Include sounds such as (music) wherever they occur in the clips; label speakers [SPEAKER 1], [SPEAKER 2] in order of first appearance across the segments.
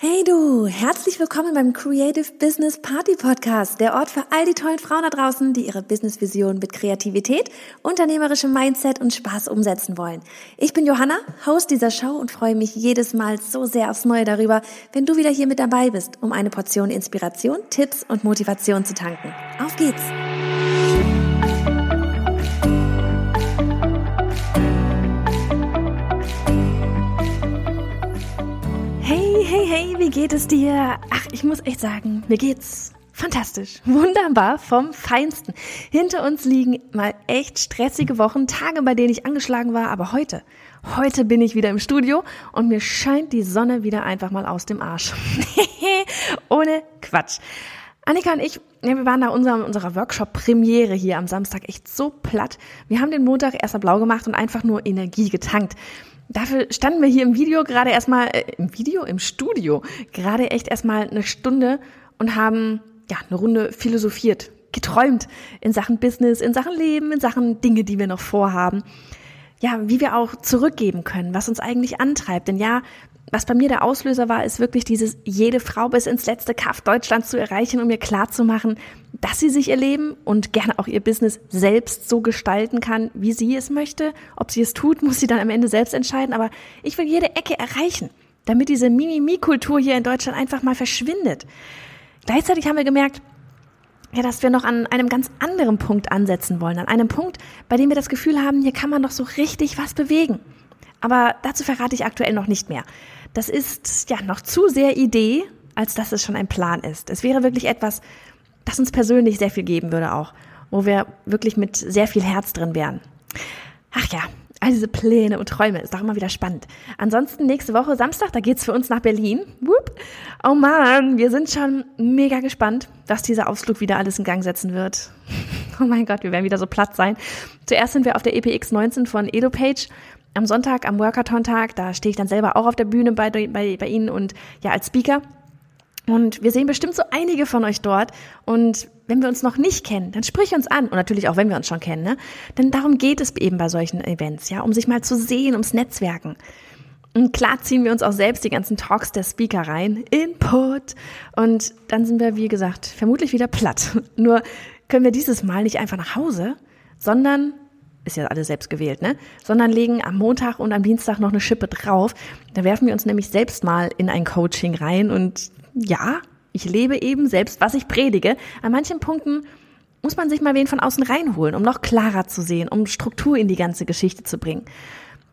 [SPEAKER 1] Hey du, herzlich willkommen beim Creative Business Party Podcast, der Ort für all die tollen Frauen da draußen, die ihre Businessvision mit Kreativität, unternehmerischem Mindset und Spaß umsetzen wollen. Ich bin Johanna, Host dieser Show und freue mich jedes Mal so sehr aufs Neue darüber, wenn du wieder hier mit dabei bist, um eine Portion Inspiration, Tipps und Motivation zu tanken. Auf geht's! Hey, wie geht es dir? Ach, ich muss echt sagen, mir geht's fantastisch, wunderbar, vom Feinsten. Hinter uns liegen mal echt stressige Wochen, Tage, bei denen ich angeschlagen war, aber heute, heute bin ich wieder im Studio und mir scheint die Sonne wieder einfach mal aus dem Arsch. (laughs) Ohne Quatsch. Annika und ich, ja, wir waren nach unserer, unserer Workshop-Premiere hier am Samstag echt so platt. Wir haben den Montag erst mal blau gemacht und einfach nur Energie getankt. Dafür standen wir hier im Video gerade erstmal, äh, im Video, im Studio, gerade echt erstmal eine Stunde und haben ja eine Runde philosophiert, geträumt in Sachen Business, in Sachen Leben, in Sachen Dinge, die wir noch vorhaben. Ja, wie wir auch zurückgeben können, was uns eigentlich antreibt. Denn ja, was bei mir der Auslöser war, ist wirklich dieses, jede Frau bis ins letzte Kaff Deutschlands zu erreichen, um mir klarzumachen, dass sie sich ihr Leben und gerne auch ihr Business selbst so gestalten kann, wie sie es möchte. Ob sie es tut, muss sie dann am Ende selbst entscheiden. Aber ich will jede Ecke erreichen, damit diese Mimimi-Kultur hier in Deutschland einfach mal verschwindet. Gleichzeitig haben wir gemerkt, ja, dass wir noch an einem ganz anderen Punkt ansetzen wollen. An einem Punkt, bei dem wir das Gefühl haben, hier kann man doch so richtig was bewegen. Aber dazu verrate ich aktuell noch nicht mehr. Das ist ja noch zu sehr Idee, als dass es schon ein Plan ist. Es wäre wirklich etwas, das uns persönlich sehr viel geben würde auch, wo wir wirklich mit sehr viel Herz drin wären. Ach ja, all diese Pläne und Träume ist doch immer wieder spannend. Ansonsten nächste Woche Samstag, da geht's für uns nach Berlin. Whoop. Oh man, wir sind schon mega gespannt, was dieser Ausflug wieder alles in Gang setzen wird. (laughs) Oh mein Gott, wir werden wieder so platt sein. Zuerst sind wir auf der EPX 19 von EdoPage am Sonntag, am Workathon-Tag, da stehe ich dann selber auch auf der Bühne bei, bei, bei Ihnen und ja, als Speaker. Und wir sehen bestimmt so einige von euch dort. Und wenn wir uns noch nicht kennen, dann sprich uns an. Und natürlich auch, wenn wir uns schon kennen, ne? Denn darum geht es eben bei solchen Events, ja, um sich mal zu sehen, ums Netzwerken. Und klar ziehen wir uns auch selbst die ganzen Talks der Speaker rein. Input. Und dann sind wir, wie gesagt, vermutlich wieder platt. (laughs) Nur können wir dieses Mal nicht einfach nach Hause, sondern ist ja alles selbst gewählt, ne? Sondern legen am Montag und am Dienstag noch eine Schippe drauf. Da werfen wir uns nämlich selbst mal in ein Coaching rein und ja, ich lebe eben selbst, was ich predige. An manchen Punkten muss man sich mal wen von außen reinholen, um noch klarer zu sehen, um Struktur in die ganze Geschichte zu bringen.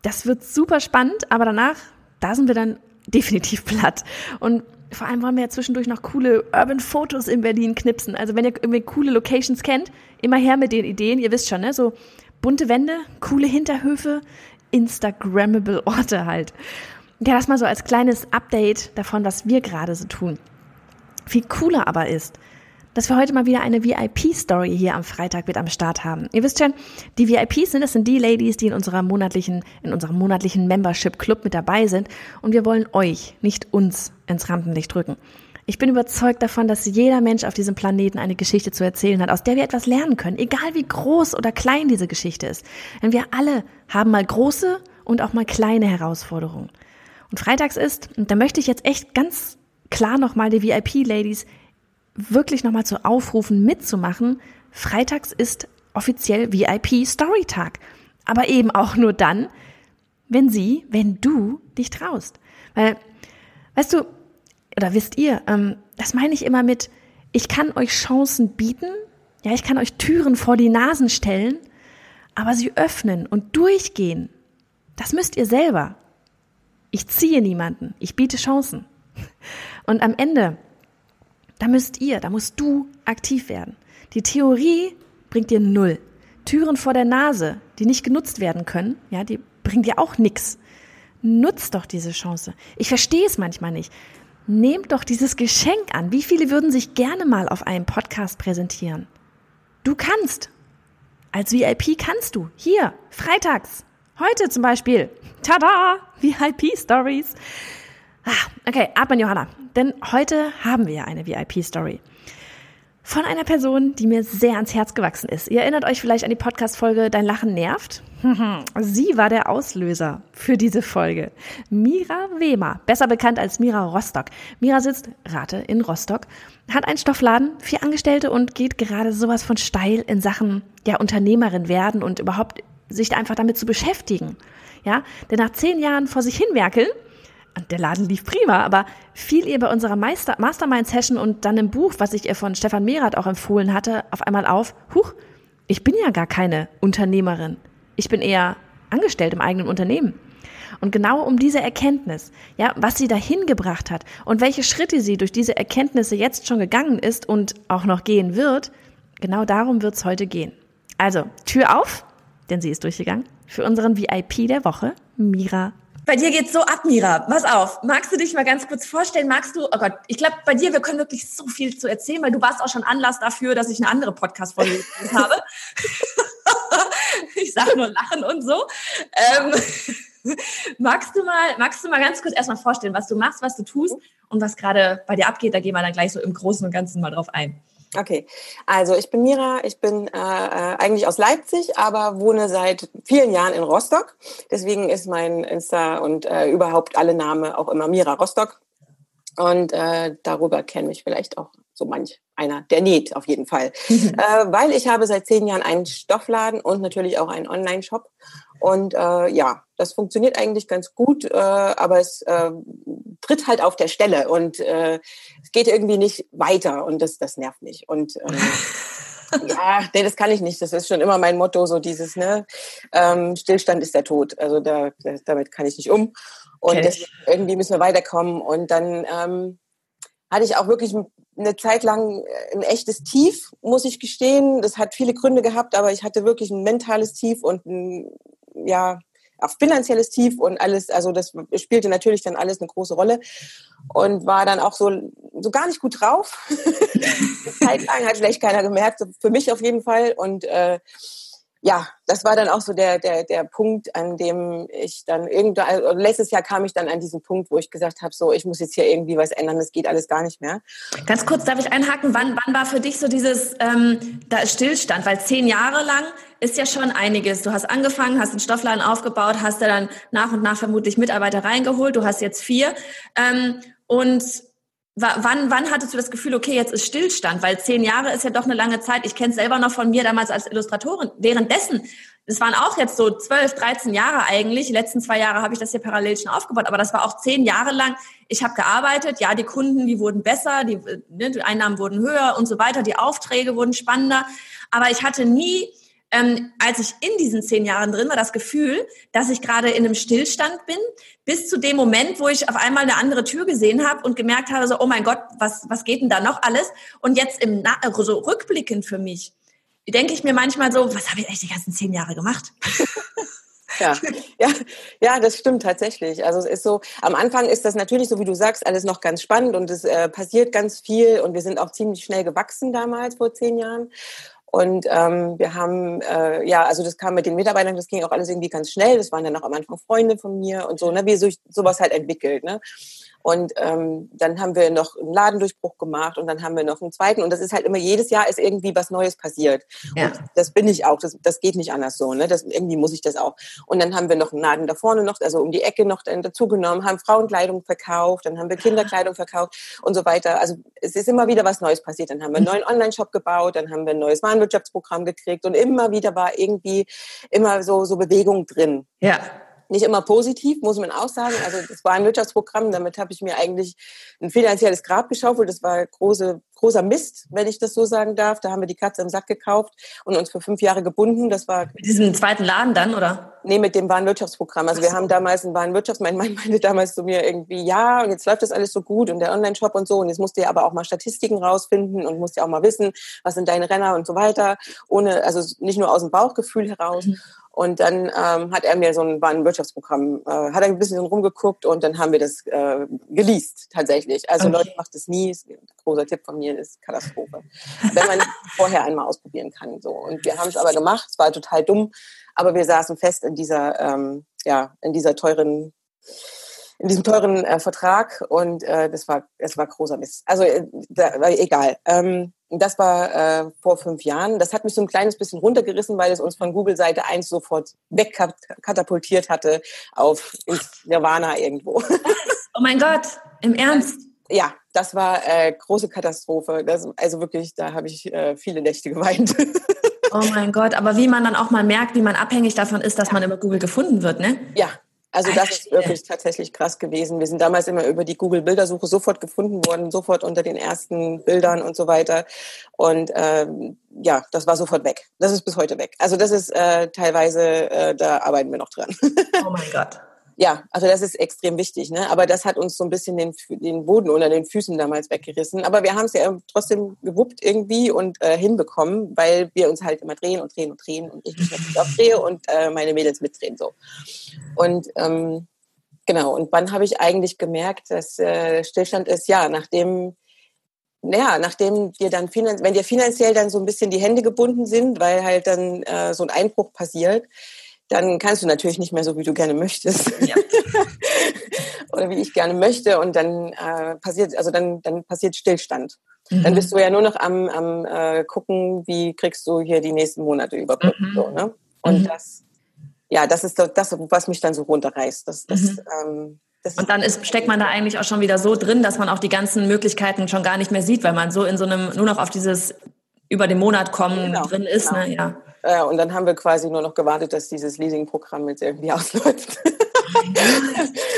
[SPEAKER 1] Das wird super spannend, aber danach, da sind wir dann (laughs) definitiv platt. Und vor allem wollen wir ja zwischendurch noch coole Urban Fotos in Berlin knipsen. Also wenn ihr irgendwie coole Locations kennt, immer her mit den Ideen. Ihr wisst schon, ne? So bunte Wände, coole Hinterhöfe, Instagrammable Orte halt. Ja, das mal so als kleines Update davon, was wir gerade so tun. Viel cooler aber ist, dass wir heute mal wieder eine VIP-Story hier am Freitag mit am Start haben. Ihr wisst schon, die VIPs sind, das sind die Ladies, die in unserer monatlichen, in unserem monatlichen Membership Club mit dabei sind. Und wir wollen euch, nicht uns, ins Rampenlicht drücken. Ich bin überzeugt davon, dass jeder Mensch auf diesem Planeten eine Geschichte zu erzählen hat, aus der wir etwas lernen können, egal wie groß oder klein diese Geschichte ist. Denn wir alle haben mal große und auch mal kleine Herausforderungen. Und freitags ist, und da möchte ich jetzt echt ganz klar nochmal die VIP-Ladies wirklich nochmal zu aufrufen, mitzumachen. Freitags ist offiziell VIP-Storytag. Aber eben auch nur dann, wenn sie, wenn du dich traust. Weil, weißt du, oder wisst ihr, ähm, das meine ich immer mit, ich kann euch Chancen bieten, ja, ich kann euch Türen vor die Nasen stellen, aber sie öffnen und durchgehen, das müsst ihr selber. Ich ziehe niemanden, ich biete Chancen. Und am Ende, da müsst ihr, da musst du aktiv werden. Die Theorie bringt dir null. Türen vor der Nase, die nicht genutzt werden können, ja, die bringt dir auch nix. Nutzt doch diese Chance. Ich verstehe es manchmal nicht. Nehmt doch dieses Geschenk an. Wie viele würden sich gerne mal auf einem Podcast präsentieren? Du kannst. Als VIP kannst du. Hier, freitags. Heute zum Beispiel. Tada! VIP-Stories. Ah, okay, atmen, Johanna. Denn heute haben wir eine VIP-Story. Von einer Person, die mir sehr ans Herz gewachsen ist. Ihr erinnert euch vielleicht an die Podcast-Folge Dein Lachen nervt?
[SPEAKER 2] Sie war der Auslöser für diese Folge. Mira Wehmer, besser bekannt als Mira Rostock. Mira sitzt, rate, in Rostock, hat einen Stoffladen, vier Angestellte und geht gerade sowas von steil in Sachen ja, Unternehmerin werden und überhaupt sich einfach damit zu beschäftigen. Ja, denn nach zehn Jahren vor sich hinwerkeln, und der Laden lief prima, aber fiel ihr bei unserer Meister Mastermind-Session und dann im Buch, was ich ihr von Stefan Mehrath auch empfohlen hatte, auf einmal auf, huch, ich bin ja gar keine Unternehmerin. Ich bin eher angestellt im eigenen Unternehmen. Und genau um diese Erkenntnis, ja, was sie dahin gebracht hat und welche Schritte sie durch diese Erkenntnisse jetzt schon gegangen ist und auch noch gehen wird, genau darum wird es heute gehen. Also, Tür auf, denn sie ist durchgegangen, für unseren VIP der Woche, Mira
[SPEAKER 1] bei dir geht's so ab, Mira. Pass auf. Magst du dich mal ganz kurz vorstellen? Magst du, oh Gott, ich glaube, bei dir, wir können wirklich so viel zu erzählen, weil du warst auch schon Anlass dafür, dass ich eine andere Podcast-Folge (laughs) habe. (laughs) ich sage nur Lachen und so. Ähm, (laughs) magst du mal, magst du mal ganz kurz erstmal vorstellen, was du machst, was du tust und was gerade bei dir abgeht? Da gehen wir dann gleich so im Großen und Ganzen mal drauf ein.
[SPEAKER 3] Okay, also ich bin Mira, ich bin äh, äh, eigentlich aus Leipzig, aber wohne seit vielen Jahren in Rostock. Deswegen ist mein Insta und äh, überhaupt alle Namen auch immer Mira Rostock. Und äh, darüber kennen mich vielleicht auch so manch einer, der näht auf jeden Fall. (laughs) Äh, weil ich habe seit zehn Jahren einen Stoffladen und natürlich auch einen Online-Shop. Und äh, ja, das funktioniert eigentlich ganz gut, äh, aber es äh, tritt halt auf der Stelle und äh, es geht irgendwie nicht weiter und das, das nervt mich. Und ähm, (laughs) ja, nee, das kann ich nicht. Das ist schon immer mein Motto, so dieses, ne, ähm, Stillstand ist der Tod. Also da, damit kann ich nicht um. Und okay. irgendwie müssen wir weiterkommen. Und dann ähm, hatte ich auch wirklich eine Zeit lang ein echtes Tief, muss ich gestehen. Das hat viele Gründe gehabt, aber ich hatte wirklich ein mentales Tief und ein, ja, auch finanzielles Tief und alles, also das spielte natürlich dann alles eine große Rolle und war dann auch so, so gar nicht gut drauf. (laughs) Zeit lang hat vielleicht keiner gemerkt, für mich auf jeden Fall und äh, ja, das war dann auch so der, der, der Punkt, an dem ich dann irgendwann, also letztes Jahr kam ich dann an diesen Punkt, wo ich gesagt habe, so, ich muss jetzt hier irgendwie was ändern, das geht alles gar nicht mehr.
[SPEAKER 1] Ganz kurz, darf ich einhaken, wann, wann war für dich so dieses ähm, da Stillstand? Weil zehn Jahre lang ist ja schon einiges. Du hast angefangen, hast einen Stoffladen aufgebaut, hast da dann nach und nach vermutlich Mitarbeiter reingeholt, du hast jetzt vier. Ähm, und Wann, wann hattest du das Gefühl, okay, jetzt ist Stillstand? Weil zehn Jahre ist ja doch eine lange Zeit. Ich kenne es selber noch von mir damals als Illustratorin. Währenddessen, es waren auch jetzt so zwölf, dreizehn Jahre eigentlich. Die letzten zwei Jahre habe ich das hier parallel schon aufgebaut, aber das war auch zehn Jahre lang. Ich habe gearbeitet, ja, die Kunden, die wurden besser, die, ne, die Einnahmen wurden höher und so weiter, die Aufträge wurden spannender. Aber ich hatte nie ähm, als ich in diesen zehn Jahren drin war, das Gefühl, dass ich gerade in einem Stillstand bin, bis zu dem Moment, wo ich auf einmal eine andere Tür gesehen habe und gemerkt habe, so, oh mein Gott, was, was geht denn da noch alles? Und jetzt im Na so rückblickend für mich, denke ich mir manchmal so, was habe ich eigentlich die ganzen zehn Jahre gemacht? (laughs)
[SPEAKER 3] Ja, ja, ja, das stimmt tatsächlich. Also es ist so, am Anfang ist das natürlich, so wie du sagst, alles noch ganz spannend und es äh, passiert ganz viel und wir sind auch ziemlich schnell gewachsen damals vor zehn Jahren. Und ähm, wir haben, äh, ja, also das kam mit den Mitarbeitern, das ging auch alles irgendwie ganz schnell. Das waren dann auch am Anfang Freunde von mir und so, ne, wie so, sowas halt entwickelt. Ne? Und ähm, dann haben wir noch einen Ladendurchbruch gemacht und dann haben wir noch einen zweiten. Und das ist halt immer, jedes Jahr ist irgendwie was Neues passiert. Ja. Und das bin ich auch. Das, das geht nicht anders so. Ne? Das, irgendwie muss ich das auch. Und dann haben wir noch einen Laden da vorne noch, also um die Ecke noch dann dazugenommen, haben Frauenkleidung verkauft, dann haben wir Kinderkleidung verkauft und so weiter. Also es ist immer wieder was Neues passiert. Dann haben wir einen neuen Online-Shop gebaut, dann haben wir ein neues Warenwirtschaftsprogramm gekriegt und immer wieder war irgendwie immer so, so Bewegung drin.
[SPEAKER 1] Ja
[SPEAKER 3] nicht immer positiv, muss man auch sagen. Also das war ein Wirtschaftsprogramm, damit habe ich mir eigentlich ein finanzielles Grab geschaufelt. Das war große, großer Mist, wenn ich das so sagen darf. Da haben wir die Katze im Sack gekauft und uns für fünf Jahre gebunden. Das war
[SPEAKER 1] mit diesem zweiten Laden dann, oder?
[SPEAKER 3] Nee, mit dem Warenwirtschaftsprogramm. Also wir haben damals ein Warenwirtschafts, mein Mann meinte damals zu mir irgendwie, ja, und jetzt läuft das alles so gut und der Online-Shop und so. Und jetzt musst du ja aber auch mal Statistiken rausfinden und musst ja auch mal wissen, was sind deine Renner und so weiter. Ohne, also nicht nur aus dem Bauchgefühl heraus. Mhm. Und dann ähm, hat er mir so ein, war ein Wirtschaftsprogramm, äh, hat er ein bisschen rumgeguckt und dann haben wir das äh, geleast tatsächlich. Also okay. Leute, macht es nie. Großer Tipp von mir ist Katastrophe. Wenn man vorher einmal ausprobieren kann. So. Und wir haben es aber gemacht, es war total dumm, aber wir saßen fest in dieser, ähm, ja, in dieser teuren in diesem teuren äh, Vertrag und äh, das war das war großer Mist. Also äh, da, war egal. Ähm, das war äh, vor fünf Jahren. Das hat mich so ein kleines bisschen runtergerissen, weil es uns von Google Seite 1 sofort wegkatapultiert hatte auf ins Nirvana irgendwo. (laughs)
[SPEAKER 1] Oh mein Gott, im Ernst?
[SPEAKER 3] Ja, das war äh, große Katastrophe. Das, also wirklich, da habe ich äh, viele Nächte geweint. (laughs)
[SPEAKER 1] Oh mein Gott, aber wie man dann auch mal merkt, wie man abhängig davon ist, dass ja. man über Google gefunden wird, ne?
[SPEAKER 3] Ja, also das ist wirklich tatsächlich krass gewesen. Wir sind damals immer über die Google-Bildersuche sofort gefunden worden, sofort unter den ersten Bildern und so weiter. Und ähm, ja, das war sofort weg. Das ist bis heute weg. Also das ist äh, teilweise, äh, da arbeiten wir noch dran.
[SPEAKER 1] Oh mein Gott.
[SPEAKER 3] Ja, also das ist extrem wichtig. Ne? Aber das hat uns so ein bisschen den, den Boden unter den Füßen damals weggerissen. Aber wir haben es ja trotzdem gewuppt irgendwie und äh, hinbekommen, weil wir uns halt immer drehen und drehen und drehen und ich mich natürlich auch drehe und äh, meine Mädels mitdrehen so. Und ähm, genau, und wann habe ich eigentlich gemerkt, dass äh, Stillstand ist? Ja, nachdem ja, nachdem dir dann wenn dir finanziell dann so ein bisschen die Hände gebunden sind, weil halt dann äh, so ein Einbruch passiert, dann kannst du natürlich nicht mehr so, wie du gerne möchtest. Ja. (laughs) Oder wie ich gerne möchte. Und dann äh, passiert, also dann, dann passiert Stillstand. Mhm. Dann bist du ja nur noch am, am äh, gucken, wie kriegst du hier die nächsten Monate überbrückt. Mhm. So, ne? Und mhm. das, ja, das ist das, was mich dann so runterreißt. Das, das, mhm. ähm,
[SPEAKER 1] das und dann ist, steckt man da eigentlich auch schon wieder so drin, dass man auch die ganzen Möglichkeiten schon gar nicht mehr sieht, weil man so in so einem, nur noch auf dieses über den Monat kommen genau, drin ist. Genau. Ne? Ja.
[SPEAKER 3] Äh, und dann haben wir quasi nur noch gewartet, dass dieses Leasingprogramm jetzt irgendwie (laughs) ausläuft.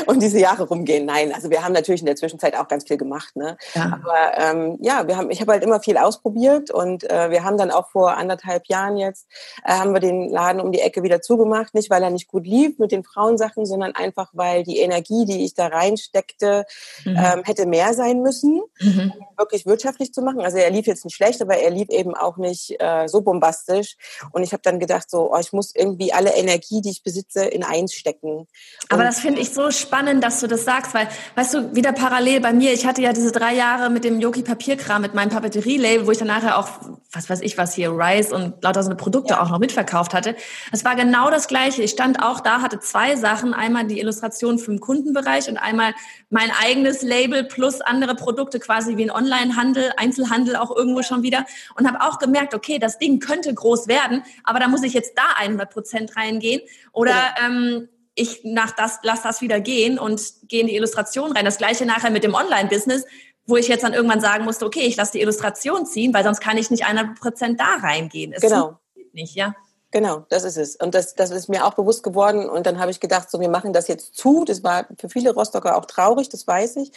[SPEAKER 3] Und (laughs) diese Jahre rumgehen. Nein, also wir haben natürlich in der Zwischenzeit auch ganz viel gemacht. Ne? Ja. Aber ähm, ja, wir haben, ich habe halt immer viel ausprobiert und äh, wir haben dann auch vor anderthalb Jahren jetzt äh, haben wir den Laden um die Ecke wieder zugemacht, nicht weil er nicht gut lief mit den Frauensachen, sondern einfach weil die Energie, die ich da reinsteckte, mhm. ähm, hätte mehr sein müssen, mhm. um wirklich wirtschaftlich zu machen. Also er lief jetzt nicht schlecht, aber er lief eben auch nicht äh, so bombastisch. Und ich habe dann gedacht, so, oh, ich muss irgendwie alle Energie, die ich besitze, in eins stecken.
[SPEAKER 1] Aber das finde ich so spannend, dass du das sagst, weil, weißt du, wieder parallel bei mir, ich hatte ja diese drei Jahre mit dem Yoki Papierkram, mit meinem Papeterie-Label, wo ich dann nachher auch, was weiß ich was hier, Rice und lauter so eine Produkte ja. auch noch mitverkauft hatte. Es war genau das Gleiche. Ich stand auch da, hatte zwei Sachen. Einmal die Illustration für den Kundenbereich und einmal mein eigenes Label plus andere Produkte, quasi wie ein Online-Handel, Einzelhandel auch irgendwo schon wieder. Und habe auch gemerkt, okay, das Ding könnte groß werden, aber da muss ich jetzt da 100 Prozent reingehen. Oder ja. ähm, ich nach das, lass das wieder gehen und gehe in die Illustration rein. Das gleiche nachher mit dem Online-Business, wo ich jetzt dann irgendwann sagen musste, okay, ich lasse die Illustration ziehen, weil sonst kann ich nicht 100 Prozent da reingehen.
[SPEAKER 3] Es genau.
[SPEAKER 1] Nicht, ja.
[SPEAKER 3] Genau, das ist es. Und das, das ist mir auch bewusst geworden. Und dann habe ich gedacht, so, wir machen das jetzt zu. Das war für viele Rostocker auch traurig, das weiß ich.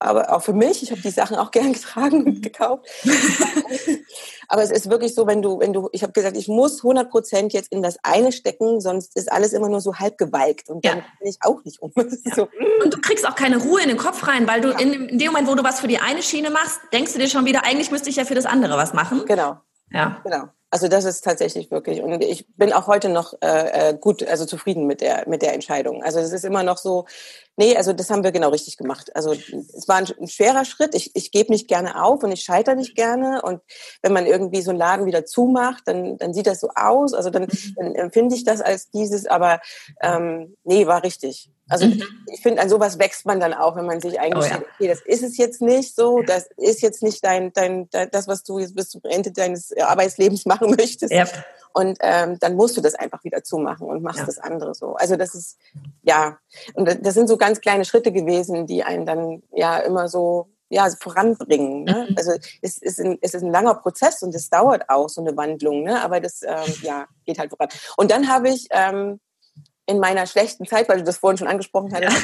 [SPEAKER 3] Aber auch für mich, ich habe die Sachen auch (laughs) gern getragen und gekauft. Aber es ist wirklich so, wenn du, wenn du, ich habe gesagt, ich muss 100 Prozent jetzt in das eine stecken, sonst ist alles immer nur so halb gewalkt. Und dann ja. bin ich auch nicht um. (laughs)
[SPEAKER 1] Ja. So. Und du kriegst auch keine Ruhe in den Kopf rein, weil du ja. in, in dem Moment, wo du was für die eine Schiene machst, denkst du dir schon wieder, eigentlich müsste ich ja für das andere was machen.
[SPEAKER 3] Genau. Ja. Genau. Also das ist tatsächlich wirklich und ich bin auch heute noch äh, äh, gut, also zufrieden mit der mit der Entscheidung. Also es ist immer noch so, nee, also das haben wir genau richtig gemacht. Also es war ein, ein schwerer Schritt. Ich, ich gebe nicht gerne auf und ich scheitere nicht gerne. Und wenn man irgendwie so einen Laden wieder zumacht, dann dann sieht das so aus. Also dann, mhm. dann empfinde ich das als dieses, aber ähm, nee, war richtig. Also mhm. ich finde, an sowas wächst man dann auch, wenn man sich eigentlich, oh, ja. okay, das ist es jetzt nicht so, das ist jetzt nicht dein, dein, das, was du jetzt bis zum Ende deines Arbeitslebens machen (laughs) möchtest. Yep. Und ähm, dann musst du das einfach wieder zumachen und machst ja. das andere so. Also das ist, ja, und das sind so ganz kleine Schritte gewesen, die einen dann ja immer so ja, voranbringen. Ne? Mhm. Also es ist, ein, es ist ein langer Prozess und es dauert auch so eine Wandlung, ne? aber das ähm, ja, geht halt voran. Und dann habe ich ähm, in meiner schlechten Zeit, weil du das vorhin schon angesprochen hattest,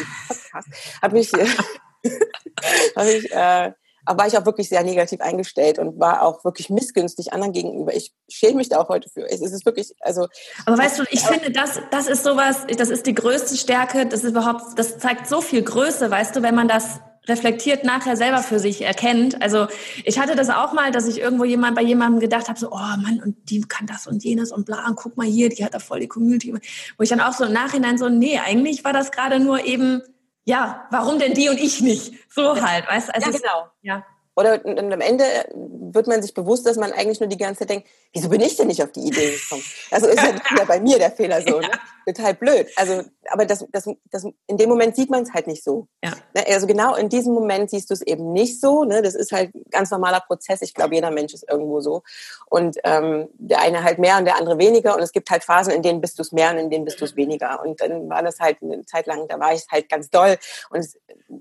[SPEAKER 3] ja. habe ich, hab ich äh, (laughs) war ich auch wirklich sehr negativ eingestellt und war auch wirklich missgünstig anderen gegenüber. Ich schäme mich da auch heute für. Es ist wirklich, also.
[SPEAKER 1] Aber weißt du, ich finde, das, das ist sowas, das ist die größte Stärke, das ist überhaupt, das zeigt so viel Größe, weißt du, wenn man das reflektiert nachher selber für sich erkennt. Also ich hatte das auch mal, dass ich irgendwo jemand bei jemandem gedacht habe, so, oh Mann, und die kann das und jenes und bla, und guck mal hier, die hat da voll die Community. Wo ich dann auch so im Nachhinein so, nee, eigentlich war das gerade nur eben, ja, warum denn die und ich nicht? So halt, weißt du? Also
[SPEAKER 3] ja, genau.
[SPEAKER 1] ja.
[SPEAKER 3] Oder und am Ende wird man sich bewusst, dass man eigentlich nur die ganze Zeit denkt, wieso bin ich denn nicht auf die Idee gekommen? Also ist ja bei mir der Fehler so, (laughs) ne? Total blöd. Also, aber das, das, das, in dem Moment sieht man es halt nicht so. Ja. Ne? Also genau in diesem Moment siehst du es eben nicht so. Ne? Das ist halt ein ganz normaler Prozess. Ich glaube, jeder Mensch ist irgendwo so. Und ähm, der eine halt mehr und der andere weniger. Und es gibt halt Phasen, in denen bist du es mehr und in denen bist du es weniger. Und dann war das halt eine Zeit lang, da war ich halt ganz doll. Und es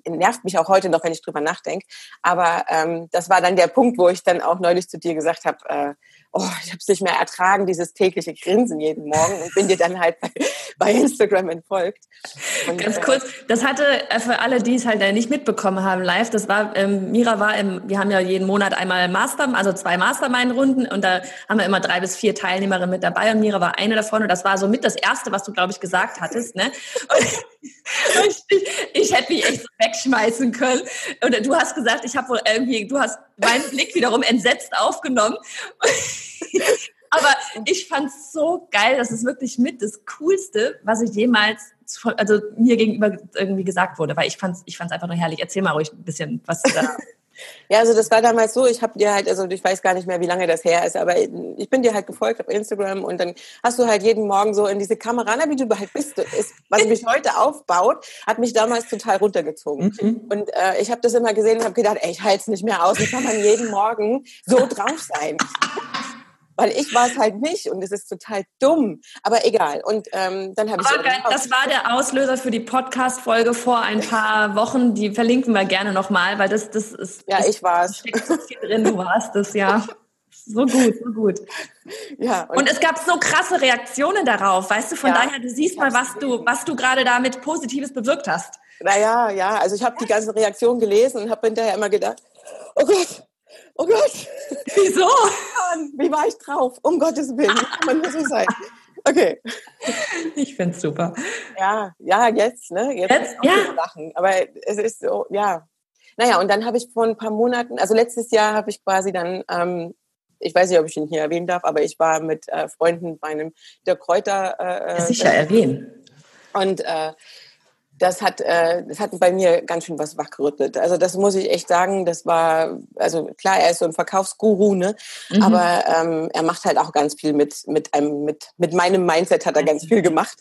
[SPEAKER 3] nervt mich auch heute noch, wenn ich drüber nachdenke. Aber ähm, das war dann der Punkt, wo ich dann auch neulich zu dir gesagt habe, äh, oh, ich habe es nicht mehr ertragen, dieses tägliche Grinsen jeden Morgen und bin dir dann halt bei, (laughs) bei Instagram entfolgt.
[SPEAKER 1] Und, Ganz äh, kurz, das hatte äh, für alle, die es halt nicht mitbekommen haben live, das war, ähm, Mira war im, wir haben ja jeden Monat einmal Master, also zwei Mastermind-Runden und da haben wir immer drei bis vier Teilnehmerinnen mit dabei und Mira war eine davon und das war so mit das Erste, was du, glaube ich, gesagt hattest. Ne? (laughs) Ich, ich hätte mich echt so wegschmeißen können. Und du hast gesagt, ich habe wohl irgendwie, du hast meinen Blick wiederum entsetzt aufgenommen. (laughs) Aber ich fand es so geil, das ist wirklich mit das Coolste, was ich jemals, also mir gegenüber irgendwie gesagt wurde, weil ich fand es ich fand's einfach nur herrlich. Erzähl mal ruhig ein bisschen, was da
[SPEAKER 3] Ja, also das war damals so, ich habe dir halt, also ich weiß gar nicht mehr, wie lange das her ist, aber ich bin dir halt gefolgt auf Instagram und dann hast du halt jeden Morgen so in diese Kamera, na, wie du halt bist, ist, was mich heute aufbaut, hat mich damals total runtergezogen. Mhm. Und äh, ich habe das immer gesehen und habe gedacht, ey, ich halte es nicht mehr aus, wie kann man jeden Morgen so drauf sein? Weil ich war es halt nicht und es ist total dumm. Aber egal. Und ähm, dann habe ich.
[SPEAKER 1] das war der Auslöser für die Podcast-Folge vor ein paar Wochen. Die verlinken wir gerne nochmal, weil das, das ist.
[SPEAKER 3] Ja, ich war es.
[SPEAKER 1] so viel drin, du warst es, ja. So gut, so gut. Ja, und, und, es gab so krasse Reaktionen darauf, weißt du? Von ja, daher, du siehst mal, was du, was du gerade damit Positives bewirkt hast.
[SPEAKER 3] Naja, ja, also ich habe die ganzen Reaktionen gelesen und habe hinterher immer gedacht, oh Gott, oh Gott.
[SPEAKER 1] Wieso?
[SPEAKER 3] Wie war ich drauf? Um Gottes Willen, kann man nur so sein? Okay.
[SPEAKER 1] Ich finde es super.
[SPEAKER 3] Ja, ja, jetzt, ne? Jetzt, jetzt ja. Lachen. Aber es ist so, ja. Naja, und dann habe ich vor ein paar Monaten, also letztes Jahr habe ich quasi dann, ähm, ich weiß nicht, ob ich ihn hier erwähnen darf, aber ich war mit äh, Freunden bei einem der Kräuter.
[SPEAKER 1] Äh, Sicher erwähnen.
[SPEAKER 3] Und äh, das hat, äh, das hat bei mir ganz schön was wachgerüttelt. Also das muss ich echt sagen, das war, also klar, er ist so ein Verkaufsguru, ne? Mhm. Aber ähm, er macht halt auch ganz viel mit, mit einem, mit, mit meinem Mindset hat er ganz viel gemacht.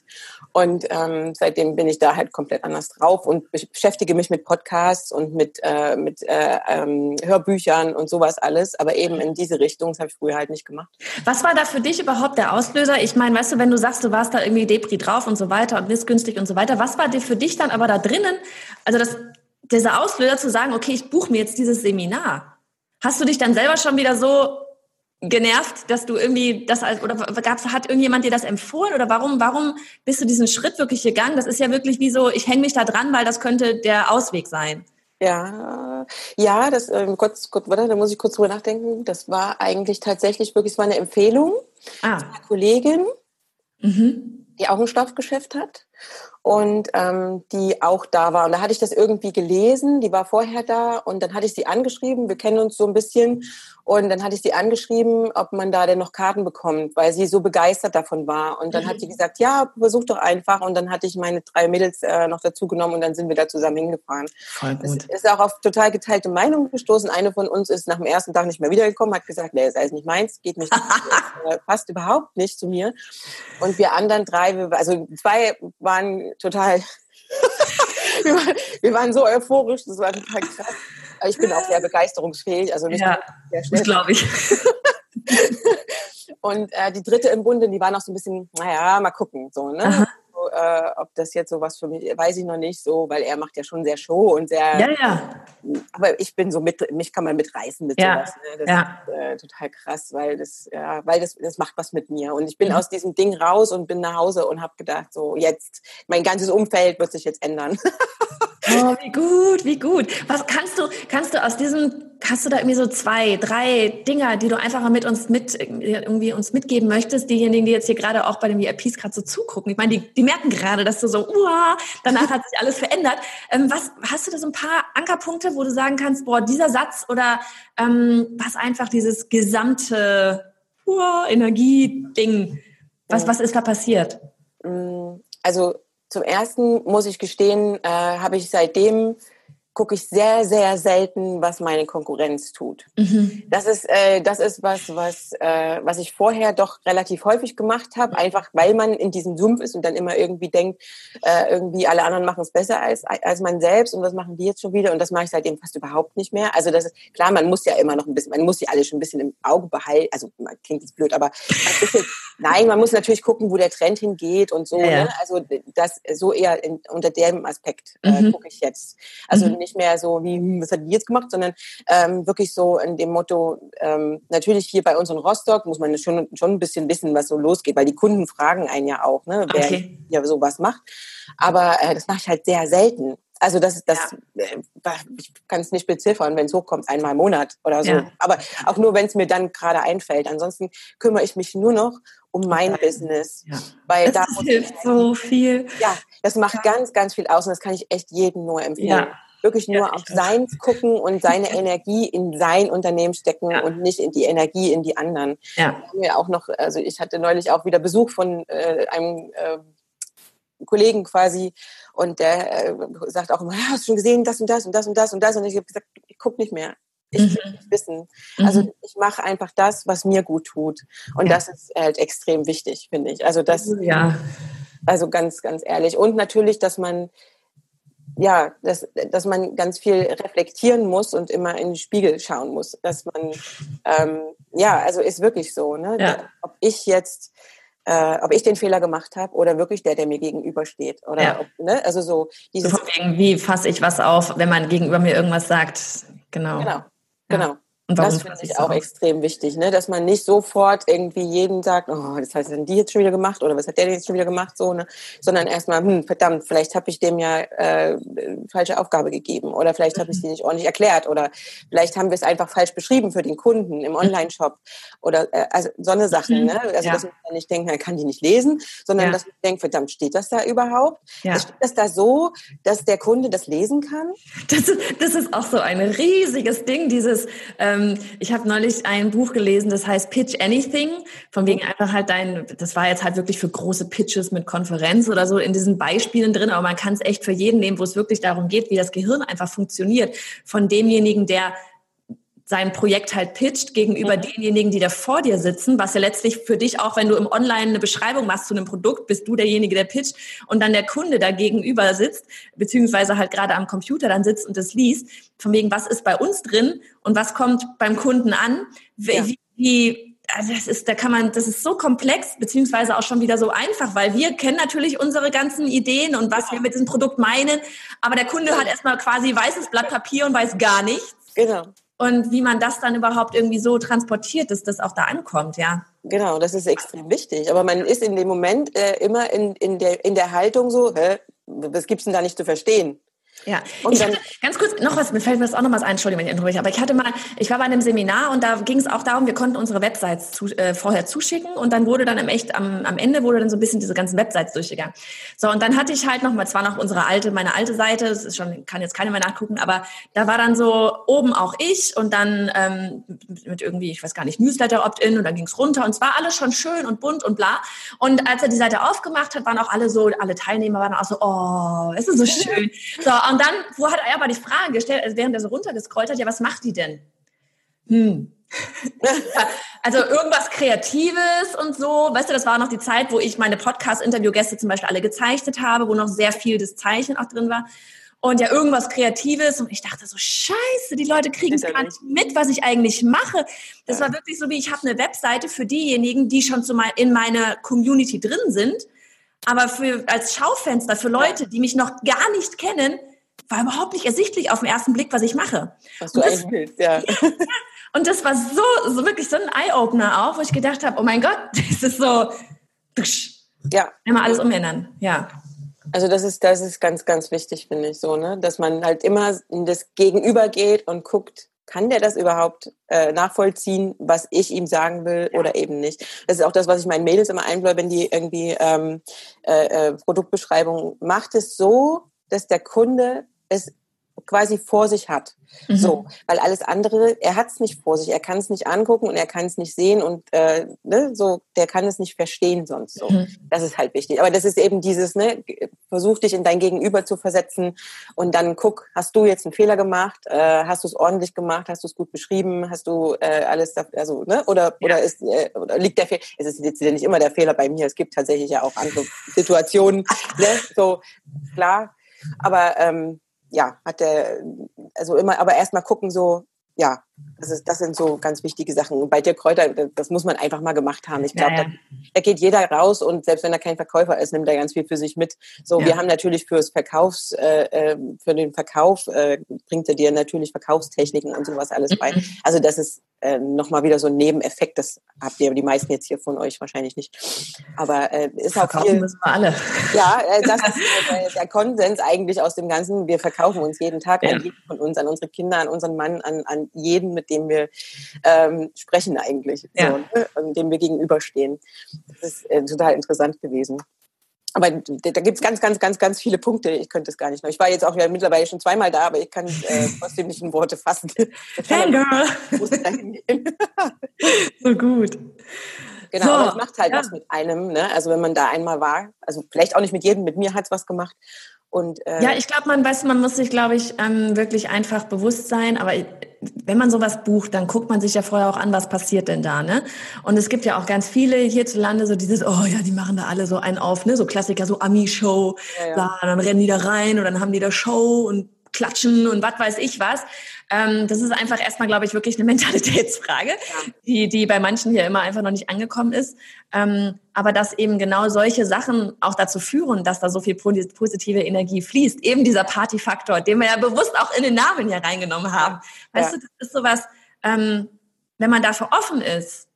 [SPEAKER 3] Und ähm, seitdem bin ich da halt komplett anders drauf und beschäftige mich mit Podcasts und mit, äh, mit äh, ähm, Hörbüchern und sowas alles, aber eben in diese Richtung, das habe ich früher halt nicht gemacht.
[SPEAKER 1] Was war da für dich überhaupt der Auslöser? Ich meine, weißt du, wenn du sagst, du warst da irgendwie Depri drauf und so weiter und missgünstig und so weiter, was war dir für dich dich dann aber da drinnen, also das, dieser Auslöser zu sagen, okay, ich buche mir jetzt dieses Seminar. Hast du dich dann selber schon wieder so genervt, dass du irgendwie das oder gab's, hat irgendjemand dir das empfohlen oder warum warum bist du diesen Schritt wirklich gegangen? Das ist ja wirklich wie so, ich hänge mich da dran, weil das könnte der Ausweg sein.
[SPEAKER 3] Ja, ja, das ähm, kurz, kurz, warte, da muss ich kurz drüber nachdenken. Das war eigentlich tatsächlich wirklich, es war eine Empfehlung ah. einer Kollegin, mhm. die auch ein Stoffgeschäft hat und ähm, die auch da war. Und da hatte ich das irgendwie gelesen, die war vorher da und dann hatte ich sie angeschrieben, wir kennen uns so ein bisschen und dann hatte ich sie angeschrieben, ob man da denn noch Karten bekommt, weil sie so begeistert davon war. Und dann mhm. hat sie gesagt, ja, versuch doch einfach. Und dann hatte ich meine drei Mädels äh, noch dazu genommen und dann sind wir da zusammen hingefahren. Voll gut. Es ist auch auf total geteilte Meinungen gestoßen. Eine von uns ist nach dem ersten Tag nicht mehr wiedergekommen, hat gesagt, nee, das ist nicht meins, geht nicht, (laughs) äh, passt überhaupt nicht zu mir. Und wir anderen drei, also zwei waren total (laughs) wir, waren, wir, waren, so euphorisch, das war total krass. Ich bin auch sehr begeisterungsfähig, also nicht
[SPEAKER 1] ja, sehr schnell. glaube ich. (laughs)
[SPEAKER 3] Und äh, die dritte im Bunde, die war noch so ein bisschen, naja, mal gucken, so, ne? Äh, ob das jetzt sowas für mich, weiß ich noch nicht so, weil er macht ja schon sehr Show und sehr.
[SPEAKER 1] Ja, ja.
[SPEAKER 3] Aber ich bin so mit, mich kann man mitreißen mit ja. sowas. Ne? Das ja. ist äh, total krass, weil das, ja, weil das, das macht was mit mir. Und ich bin mhm. aus diesem Ding raus und bin nach Hause und habe gedacht, so jetzt, mein ganzes Umfeld wird sich jetzt ändern. (laughs)
[SPEAKER 1] Oh, wie gut, wie gut. Was kannst du, kannst du aus diesem, hast du da irgendwie so zwei, drei Dinger, die du einfach mit uns mit, irgendwie uns mitgeben möchtest, diejenigen, die jetzt hier gerade auch bei den VIPs gerade so zugucken? Ich meine, die, die merken gerade, dass du so, uah, danach hat sich alles verändert. Ähm, was, hast du da so ein paar Ankerpunkte, wo du sagen kannst, boah, dieser Satz oder ähm, was einfach dieses gesamte uah, Energie-Ding, was, was ist da passiert?
[SPEAKER 3] Mm, also zum ersten muss ich gestehen, äh, habe ich seitdem gucke ich sehr, sehr selten, was meine Konkurrenz tut. Mhm. Das ist, äh, das ist was, was, äh, was ich vorher doch relativ häufig gemacht habe, einfach weil man in diesem Sumpf ist und dann immer irgendwie denkt, äh, irgendwie alle anderen machen es besser als, als man selbst und was machen die jetzt schon wieder und das mache ich seitdem fast überhaupt nicht mehr. Also das ist klar, man muss ja immer noch ein bisschen, man muss sie alle schon ein bisschen im Auge behalten, also klingt jetzt blöd, aber bisschen, nein, man muss natürlich gucken, wo der Trend hingeht und so. Ja, Ne? Also das so eher in, unter dem Aspekt äh, mhm. gucke ich jetzt. Also mhm nicht mehr so wie, hm, was hat die jetzt gemacht, sondern ähm, wirklich so in dem Motto, ähm, natürlich hier bei uns in Rostock muss man schon, schon ein bisschen wissen, was so losgeht, weil die Kunden fragen einen ja auch, ne, wer okay. ja sowas macht. Aber äh, das mache ich halt sehr selten. Also das, das ja. äh, ich kann es nicht beziffern, wenn es hochkommt, einmal im Monat oder so. Ja. Aber auch nur, wenn es mir dann gerade einfällt. Ansonsten kümmere ich mich nur noch um mein ja. Business.
[SPEAKER 1] Weil das da hilft so viel.
[SPEAKER 3] Ja, das macht ganz, ganz viel aus und das kann ich echt jedem nur empfehlen wirklich nur auf seins gucken und seine (laughs) Energie in sein Unternehmen stecken und nicht in die Energie in die anderen. Ja. Wir auch noch, also ich hatte neulich auch wieder Besuch von äh, einem äh, Kollegen quasi und der äh, sagt auch immer, (laughs) hast du schon gesehen, das und das und das und das und das und ich habe gesagt, ich guck nicht mehr. Ich will mhm. nicht wissen. Also mhm. ich mache einfach das, was mir gut tut. Und ja. das ist halt extrem wichtig, finde ich. Also das, ja. also ganz, ganz ehrlich. Und natürlich, dass man ja, dass, dass man ganz viel reflektieren muss und immer in den Spiegel schauen muss. Dass man, ähm, ja, also ist wirklich so, ne? Ja. Ob ich jetzt, äh, ob ich den Fehler gemacht habe oder wirklich der, der mir gegenübersteht. Oder ja. ob, ne? Also so
[SPEAKER 1] dieses. So wie fasse ich was auf, wenn man gegenüber mir irgendwas sagt. Genau.
[SPEAKER 3] Genau. Genau. Und das finde ich auch extrem wichtig, ne? dass man nicht sofort irgendwie jeden sagt, oh, das heißt, die jetzt schon wieder gemacht oder was hat der jetzt schon wieder gemacht, so, ne? sondern erstmal, hm, verdammt, vielleicht habe ich dem ja äh, falsche Aufgabe gegeben oder vielleicht habe ich sie nicht ordentlich erklärt oder vielleicht haben wir es einfach falsch beschrieben für den Kunden im Online-Shop oder äh, also so eine Sachen, mhm. ne? also ja. dass man nicht denkt, man kann die nicht lesen, sondern ja. dass man denkt, verdammt, steht das da überhaupt? Ja. Steht das da so, dass der Kunde das lesen kann?
[SPEAKER 1] Das ist, das ist auch so ein riesiges Ding, dieses äh, ähm, ich habe neulich ein Buch gelesen, das heißt Pitch Anything, von wegen einfach halt dein, das war jetzt halt wirklich für große Pitches mit Konferenz oder so in diesen Beispielen drin, aber man kann es echt für jeden nehmen, wo es wirklich darum geht, wie das Gehirn einfach funktioniert. Von demjenigen, der sein Projekt halt pitcht gegenüber denjenigen, die da vor dir sitzen, was ja letztlich für dich auch, wenn du im Online eine Beschreibung machst zu einem Produkt, bist du derjenige, der pitcht und dann der Kunde da gegenüber sitzt, beziehungsweise halt gerade am Computer dann sitzt und das liest, von wegen, was ist bei uns drin und was kommt beim Kunden an, wie, ja. wie also das ist, da kann man, das ist so komplex, beziehungsweise auch schon wieder so einfach, weil wir kennen natürlich unsere ganzen Ideen und was wir mit diesem Produkt meinen, aber der Kunde hat erstmal quasi weißes Blatt Papier und weiß gar nichts. Genau und wie man das dann überhaupt irgendwie so transportiert, dass das auch da ankommt, ja.
[SPEAKER 3] Genau, das ist extrem wichtig. Aber man ist in dem Moment äh, immer in, in, der, in der Haltung so, hä, was gibt's denn da nicht zu verstehen?
[SPEAKER 1] Ja, und dann, ganz kurz noch was, mir fällt mir das auch noch was ein, Entschuldigung, wenn ich unterbreche, aber ich hatte mal, ich war bei einem Seminar und da ging es auch darum, wir konnten unsere Websites zu, äh, vorher zuschicken und dann wurde dann im echt, am, am Ende wurde dann so ein bisschen diese ganzen Websites durchgegangen. So, und dann hatte ich halt noch mal, zwar noch unsere alte, meine alte Seite, das ist schon, kann jetzt keiner mehr nachgucken, aber da war dann so oben auch ich und dann ähm, mit irgendwie, ich weiß gar nicht, Newsletter Opt-in und dann ging es runter und es war alles schon schön und bunt und bla. Und als er die Seite aufgemacht hat, waren auch alle so, alle Teilnehmer waren auch so, oh, es ist so schön. So, und dann, wo hat er aber die Frage gestellt, also während er so runtergescrollt hat, ja, was macht die denn? Hm. (laughs) also irgendwas Kreatives und so. Weißt du, das war noch die Zeit, wo ich meine Podcast-Interview-Gäste zum Beispiel alle gezeichnet habe, wo noch sehr viel das Zeichnen auch drin war. Und ja, irgendwas Kreatives. Und ich dachte so, scheiße, die Leute kriegen gar nicht mit, was ich eigentlich mache. Das ja. war wirklich so, wie ich habe eine Webseite für diejenigen, die schon zu in meiner Community drin sind. Aber für, als Schaufenster für Leute, die mich noch gar nicht kennen, war überhaupt nicht ersichtlich auf den ersten Blick, was ich mache.
[SPEAKER 3] Was du eigentlich willst, (laughs) ja. ja.
[SPEAKER 1] Und das war so, so wirklich so ein Eye-Opener auch, wo ich gedacht habe, oh mein Gott, (laughs) das ist so, ja. Immer alles umändern, ja.
[SPEAKER 3] Also das ist, das ist ganz, ganz wichtig, finde ich so, ne? Dass man halt immer in das Gegenüber geht und guckt, kann der das überhaupt äh, nachvollziehen, was ich ihm sagen will ja. oder eben nicht. Das ist auch das, was ich meinen Mädels immer einbläue, wenn die irgendwie ähm, äh, äh, Produktbeschreibung macht es so, dass der Kunde es quasi vor sich hat. Mhm. So, weil alles andere, er hat es nicht vor sich, er kann es nicht angucken und er kann es nicht sehen und äh, ne, so, der kann es nicht verstehen sonst so. Mhm. Das ist halt wichtig. Aber das ist eben dieses, ne, versuch dich in dein Gegenüber zu versetzen und dann guck, hast du jetzt einen Fehler gemacht, äh, hast du es ordentlich gemacht, hast du es gut beschrieben, hast du äh, alles, also ne, oder ja. oder ist äh, oder liegt der Fehler? Es ist jetzt nicht immer der Fehler bei mir. Es gibt tatsächlich ja auch andere Situationen, (laughs) ne, so klar. Aber ähm, ja, hat der, also immer, aber erstmal gucken so, ja, das, ist, das sind so ganz wichtige Sachen. Und bei dir Kräuter, das muss man einfach mal gemacht haben. Ich glaube, ja, ja. da, da, geht jeder raus und selbst wenn er kein Verkäufer ist, nimmt er ganz viel für sich mit. So, ja. wir haben natürlich fürs Verkaufs, äh, äh, für den Verkauf äh, bringt er dir natürlich Verkaufstechniken und sowas alles bei. Mhm. Also das ist äh, nochmal wieder so ein Nebeneffekt. Das habt ihr die meisten jetzt hier von euch wahrscheinlich nicht. Aber äh, ist auch
[SPEAKER 1] viel. müssen wir alle.
[SPEAKER 3] Ja, äh, (laughs) das ist äh, der Konsens eigentlich aus dem Ganzen. Wir verkaufen uns jeden Tag an jeden von uns, an unsere Kinder, an unseren Mann, an, an jeden, mit dem wir ähm, sprechen eigentlich, ja. so, ne? und dem wir gegenüberstehen. Das ist äh, total interessant gewesen. Aber da gibt es ganz, ganz, ganz, ganz viele Punkte. Ich könnte es gar nicht noch. Ich war jetzt auch ja mittlerweile schon zweimal da, aber ich kann äh, (laughs) trotzdem nicht in Worte fassen.
[SPEAKER 1] Fangirl! (laughs) (laughs) so gut.
[SPEAKER 3] Genau, so, aber es macht halt ja. was mit einem. Ne? Also wenn man da einmal war, also vielleicht auch nicht mit jedem, mit mir hat es was gemacht. Und,
[SPEAKER 1] äh, ja, ich glaube, man weiß, man muss sich, glaube ich, ähm, wirklich einfach bewusst sein. Aber wenn man sowas bucht, dann guckt man sich ja vorher auch an, was passiert denn da, ne? Und es gibt ja auch ganz viele hierzulande so dieses, oh ja, die machen da alle so einen auf, ne? So Klassiker, so Ami-Show, ja, ja. da, dann rennen die da rein und dann haben die da Show und klatschen und was weiß ich was. Ähm, das ist einfach erstmal, glaube ich, wirklich eine (laughs) Mentalitätsfrage, ja. die, die bei manchen hier immer einfach noch nicht angekommen ist. Ähm, aber dass eben genau solche Sachen auch dazu führen, dass da so viel positive Energie fließt. Eben dieser Partyfaktor, den wir ja bewusst auch in den Namen hier reingenommen haben. Weißt ja. du, das ist sowas, ähm, wenn man dafür offen ist,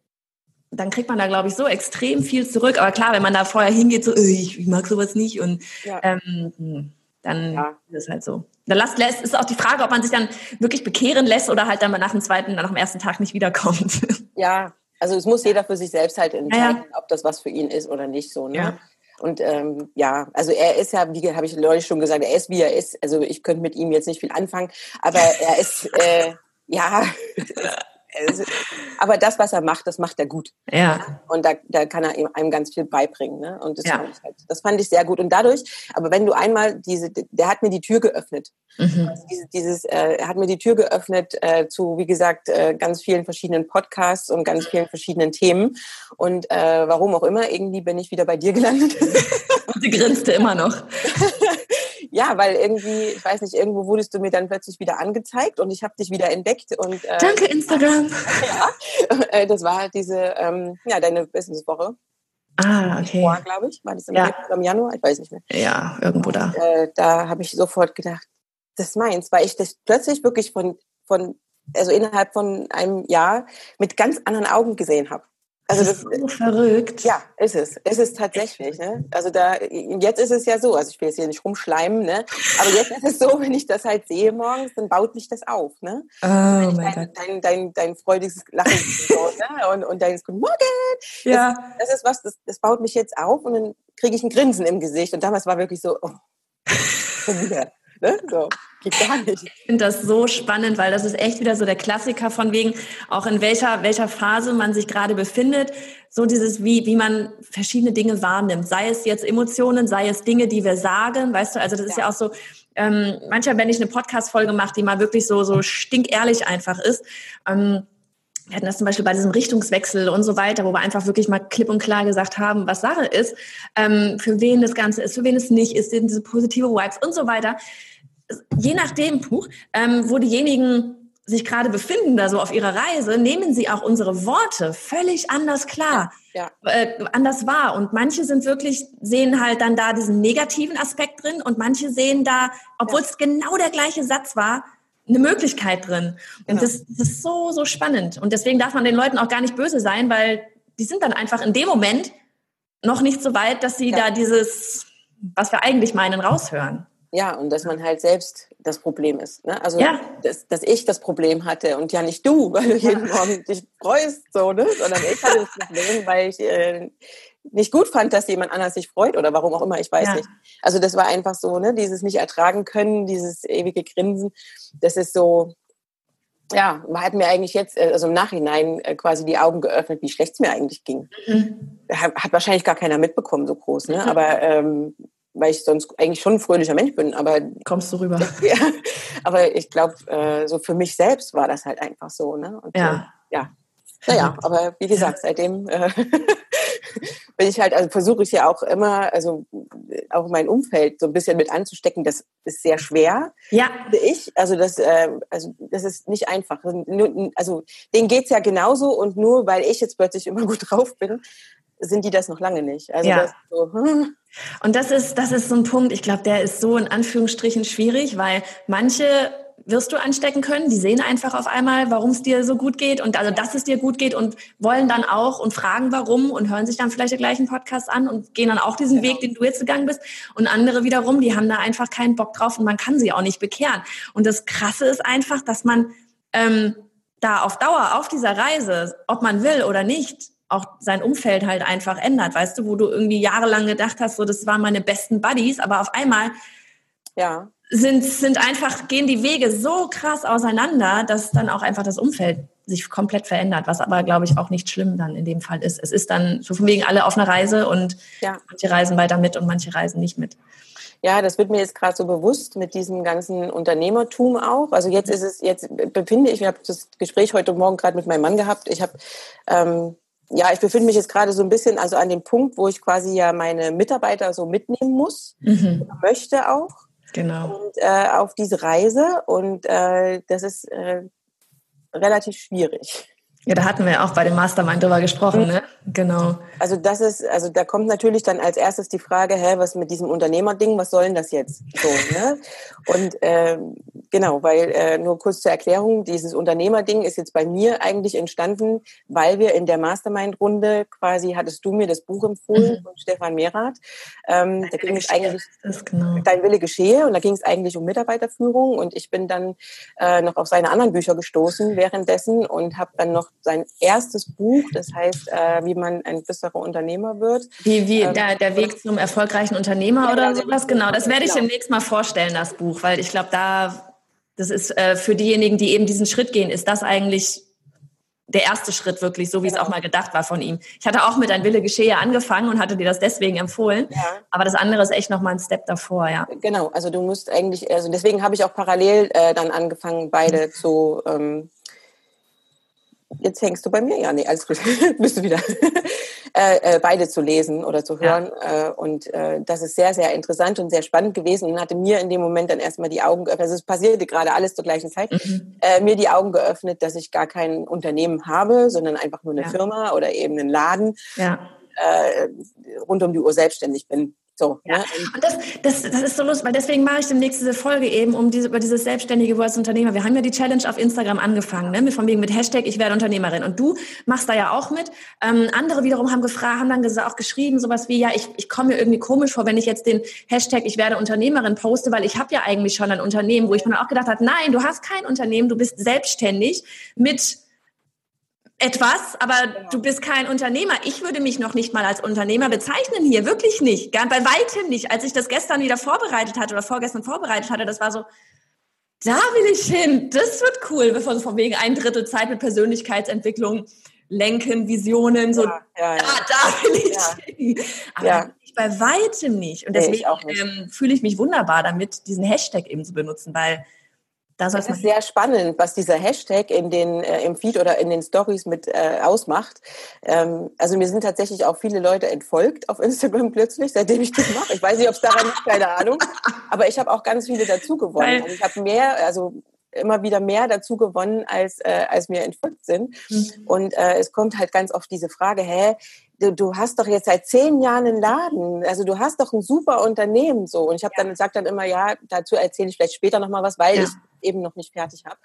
[SPEAKER 1] dann kriegt man da, glaube ich, so extrem viel zurück. Aber klar, wenn man da vorher hingeht, so, ich, ich mag sowas nicht und ja. ähm, hm, dann ja. ist es halt so. Da lässt, ist auch die Frage, ob man sich dann wirklich bekehren lässt oder halt dann mal nach dem zweiten, nach dem ersten Tag nicht wiederkommt. (laughs)
[SPEAKER 3] Ja, also es muss jeder für sich selbst halt entscheiden, ja. ob das was für ihn ist oder nicht so. Ne? Ja. Und ähm, ja, also er ist ja, wie habe ich neulich schon gesagt, er ist wie er ist. Also ich könnte mit ihm jetzt nicht viel anfangen, aber er ist äh, ja (laughs) aber das, was er macht, das macht er gut.
[SPEAKER 1] Ja.
[SPEAKER 3] Und da, da kann er einem ganz viel beibringen. Ne? Und das, ja. fand ich halt, das fand ich sehr gut. Und dadurch, aber wenn du einmal diese, der hat mir die Tür geöffnet. Mhm. Also dieses, dieses äh, er hat mir die Tür geöffnet äh, zu, wie gesagt, äh, ganz vielen verschiedenen Podcasts und ganz vielen verschiedenen Themen. Und äh, warum auch immer, irgendwie bin ich wieder bei dir gelandet. (laughs)
[SPEAKER 1] Und sie grinste immer noch. (laughs)
[SPEAKER 3] ja, weil irgendwie, ich weiß nicht, irgendwo wurdest du mir dann plötzlich wieder angezeigt und ich habe dich wieder entdeckt. Und,
[SPEAKER 1] äh, Danke, Instagram. (laughs)
[SPEAKER 3] Ja, äh, das war halt diese, ähm, ja, deine Businesswoche.
[SPEAKER 1] Ah, okay.
[SPEAKER 3] Januar, glaube ich. War das im, ja. im, Januar? Ich weiß nicht mehr.
[SPEAKER 1] Ja, irgendwo da.
[SPEAKER 3] Und, äh, da habe ich sofort gedacht, das ist meins, weil ich das plötzlich wirklich von, von, also innerhalb von einem Jahr mit ganz anderen Augen gesehen habe.
[SPEAKER 1] Also das, das ist so verrückt.
[SPEAKER 3] Ja, ist es. Ist es tatsächlich. Ne? Also da jetzt ist es ja so, also ich will jetzt hier nicht rumschleimen, ne? Aber jetzt ist es so, (laughs) wenn ich das halt sehe morgens, dann baut mich das auf, ne?
[SPEAKER 1] Oh mein
[SPEAKER 3] dein,
[SPEAKER 1] Gott.
[SPEAKER 3] Dein, dein, dein freudiges Lachen so, ne? und, und dein Guten Morgen.
[SPEAKER 1] Ja.
[SPEAKER 3] Das, das ist was, das, das baut mich jetzt auf und dann kriege ich ein Grinsen im Gesicht. Und damals war wirklich so, oh, (laughs) schon wieder. Ne? So, geht gar nicht.
[SPEAKER 1] Ich finde das so spannend, weil das ist echt wieder so der Klassiker von wegen, auch in welcher, welcher Phase man sich gerade befindet. So dieses, wie, wie man verschiedene Dinge wahrnimmt. Sei es jetzt Emotionen, sei es Dinge, die wir sagen, weißt du, also das ist ja, ja auch so, ähm, manchmal, wenn ich eine Podcast-Folge mache, die mal wirklich so, so stinkehrlich einfach ist, ähm, wir hatten das zum Beispiel bei diesem Richtungswechsel und so weiter, wo wir einfach wirklich mal klipp und klar gesagt haben, was Sache ist, ähm, für wen das Ganze ist, für wen es nicht ist, diese positive Vibes und so weiter. Je nachdem, Puch, ähm, wo diejenigen sich gerade befinden, da so auf ihrer Reise, nehmen sie auch unsere Worte völlig anders klar,
[SPEAKER 3] ja.
[SPEAKER 1] äh, anders wahr. Und manche sind wirklich, sehen halt dann da diesen negativen Aspekt drin und manche sehen da, obwohl es genau der gleiche Satz war, eine Möglichkeit drin. Und ja. das, das ist so, so spannend. Und deswegen darf man den Leuten auch gar nicht böse sein, weil die sind dann einfach in dem Moment noch nicht so weit, dass sie ja. da dieses, was wir eigentlich meinen, raushören.
[SPEAKER 3] Ja, und dass man halt selbst das Problem ist. Ne? Also, ja. dass, dass ich das Problem hatte und ja nicht du, (laughs) weil du jeden Morgen dich freust, so, ne? sondern ich hatte das Problem, weil ich äh, nicht gut fand, dass jemand anders sich freut oder warum auch immer, ich weiß ja. nicht. Also das war einfach so, ne, dieses nicht ertragen können, dieses ewige Grinsen, das ist so, ja, hat mir eigentlich jetzt, äh, also im Nachhinein äh, quasi die Augen geöffnet, wie schlecht es mir eigentlich ging. Mhm. Hat wahrscheinlich gar keiner mitbekommen, so groß, ne? Mhm. Aber ähm, weil ich sonst eigentlich schon ein fröhlicher Mensch bin, aber
[SPEAKER 1] kommst du rüber. (laughs)
[SPEAKER 3] ja, aber ich glaube, äh, so für mich selbst war das halt einfach so, ne? Und,
[SPEAKER 1] ja.
[SPEAKER 3] Äh, ja. Naja, (laughs) aber wie gesagt, seitdem äh, (laughs) bin ich halt, also versuche ich ja auch immer, also auch mein Umfeld so ein bisschen mit anzustecken. Das ist sehr schwer,
[SPEAKER 1] ja.
[SPEAKER 3] ich. Also das, äh, also das ist nicht einfach. Also denen geht's ja genauso und nur weil ich jetzt plötzlich immer gut (laughs) drauf bin, sind die das noch lange nicht. Also
[SPEAKER 1] ja.
[SPEAKER 3] das so, hm.
[SPEAKER 1] Und das ist, das ist so ein Punkt, ich glaube, der ist so in Anführungsstrichen schwierig, weil manche wirst du anstecken können. Die sehen einfach auf einmal, warum es dir so gut geht und also, dass es dir gut geht und wollen dann auch und fragen warum und hören sich dann vielleicht den gleichen Podcast an und gehen dann auch diesen genau. Weg, den du jetzt gegangen bist. Und andere wiederum, die haben da einfach keinen Bock drauf und man kann sie auch nicht bekehren. Und das Krasse ist einfach, dass man ähm, da auf Dauer auf dieser Reise, ob man will oder nicht, auch sein Umfeld halt einfach ändert, weißt du, wo du irgendwie jahrelang gedacht hast, so das waren meine besten Buddies, aber auf einmal
[SPEAKER 3] ja
[SPEAKER 1] sind, sind einfach, gehen die Wege so krass auseinander, dass dann auch einfach das Umfeld sich komplett verändert, was aber, glaube ich, auch nicht schlimm dann in dem Fall ist. Es ist dann so von wegen alle auf einer Reise und ja. manche reisen weiter mit und manche reisen nicht mit.
[SPEAKER 3] Ja, das wird mir jetzt gerade so bewusst mit diesem ganzen Unternehmertum auch. Also jetzt ist es, jetzt befinde ich, ich habe das Gespräch heute Morgen gerade mit meinem Mann gehabt. Ich habe ähm, ja, ich befinde mich jetzt gerade so ein bisschen also an dem Punkt, wo ich quasi ja meine Mitarbeiter so mitnehmen muss, mhm. möchte auch.
[SPEAKER 1] Genau.
[SPEAKER 3] Und, äh, auf diese Reise und äh, das ist äh, relativ schwierig.
[SPEAKER 1] Ja, da hatten wir ja auch bei dem Mastermind drüber gesprochen, mhm. ne? Genau.
[SPEAKER 3] Also das ist, also da kommt natürlich dann als erstes die Frage, hä, was mit diesem Unternehmerding, was soll denn das jetzt? So, ne? Und äh, genau, weil äh, nur kurz zur Erklärung, dieses Unternehmerding ist jetzt bei mir eigentlich entstanden, weil wir in der Mastermind-Runde quasi hattest du mir das Buch empfohlen mhm. von Stefan Mehrath. Ähm, da ging es eigentlich genau. Dein Wille geschehe und da ging es eigentlich um Mitarbeiterführung und ich bin dann äh, noch auf seine anderen Bücher gestoßen währenddessen und habe dann noch sein erstes Buch, das heißt, äh, wie man ein besserer Unternehmer wird.
[SPEAKER 1] Wie, wie ähm, der, der Weg zum erfolgreichen Unternehmer ja, oder sowas? Genau, das werde ich genau. demnächst mal vorstellen, das Buch, weil ich glaube, da, das ist äh, für diejenigen, die eben diesen Schritt gehen, ist das eigentlich der erste Schritt wirklich, so wie genau. es auch mal gedacht war von ihm. Ich hatte auch mit Ein Wille geschehe angefangen und hatte dir das deswegen empfohlen. Ja. Aber das andere ist echt noch mal ein Step davor, ja.
[SPEAKER 3] Genau, also du musst eigentlich, also deswegen habe ich auch parallel äh, dann angefangen, beide (laughs) zu ähm, Jetzt hängst du bei mir? Ja, nee, alles gut. (laughs) Bist du wieder. (laughs) äh, äh, beide zu lesen oder zu hören. Ja. Äh, und äh, das ist sehr, sehr interessant und sehr spannend gewesen und hatte mir in dem Moment dann erstmal die Augen geöffnet. Also es passierte gerade alles zur gleichen Zeit. Mhm. Äh, mir die Augen geöffnet, dass ich gar kein Unternehmen habe, sondern einfach nur eine ja. Firma oder eben einen Laden.
[SPEAKER 1] Ja.
[SPEAKER 3] Äh, rund um die Uhr selbstständig bin. So,
[SPEAKER 1] ja. Ne? Und das, das, das ist so lustig, weil deswegen mache ich demnächst diese Folge eben um diese, über dieses selbstständige Wort Unternehmer. Wir haben ja die Challenge auf Instagram angefangen, ne? von wegen mit Hashtag ich werde Unternehmerin. Und du machst da ja auch mit. Ähm, andere wiederum haben gefragt, haben dann auch geschrieben, sowas wie, ja, ich, ich komme mir irgendwie komisch vor, wenn ich jetzt den Hashtag ich werde Unternehmerin poste, weil ich habe ja eigentlich schon ein Unternehmen, wo ich mir auch gedacht habe, nein, du hast kein Unternehmen, du bist selbstständig mit etwas, aber genau. du bist kein Unternehmer. Ich würde mich noch nicht mal als Unternehmer bezeichnen hier, wirklich nicht, gar bei weitem nicht. Als ich das gestern wieder vorbereitet hatte oder vorgestern vorbereitet hatte, das war so, da will ich hin, das wird cool, bevor von wegen ein Drittel Zeit mit Persönlichkeitsentwicklung, Lenken, Visionen, so, ja, ja, ja. Da, da will ich hin. Aber ich bei weitem nicht. Und deswegen nee, ähm, fühle ich mich wunderbar damit, diesen Hashtag eben zu benutzen, weil
[SPEAKER 3] das ist sehr spannend, was dieser Hashtag in den, äh, im Feed oder in den Stories mit äh, ausmacht. Ähm, also mir sind tatsächlich auch viele Leute entfolgt auf Instagram (laughs) plötzlich, seitdem ich das mache. Ich weiß nicht, ob es daran liegt, keine Ahnung. Aber ich habe auch ganz viele dazu gewonnen. Also ich habe mehr, also immer wieder mehr dazu gewonnen, als, äh, als mir entfolgt sind. Mhm. Und äh, es kommt halt ganz oft diese Frage, hä, du, du hast doch jetzt seit zehn Jahren einen Laden, also du hast doch ein super Unternehmen so. Und ich habe ja. dann sag dann immer, ja, dazu erzähle ich vielleicht später nochmal was, weil ja. ich eben noch nicht fertig habe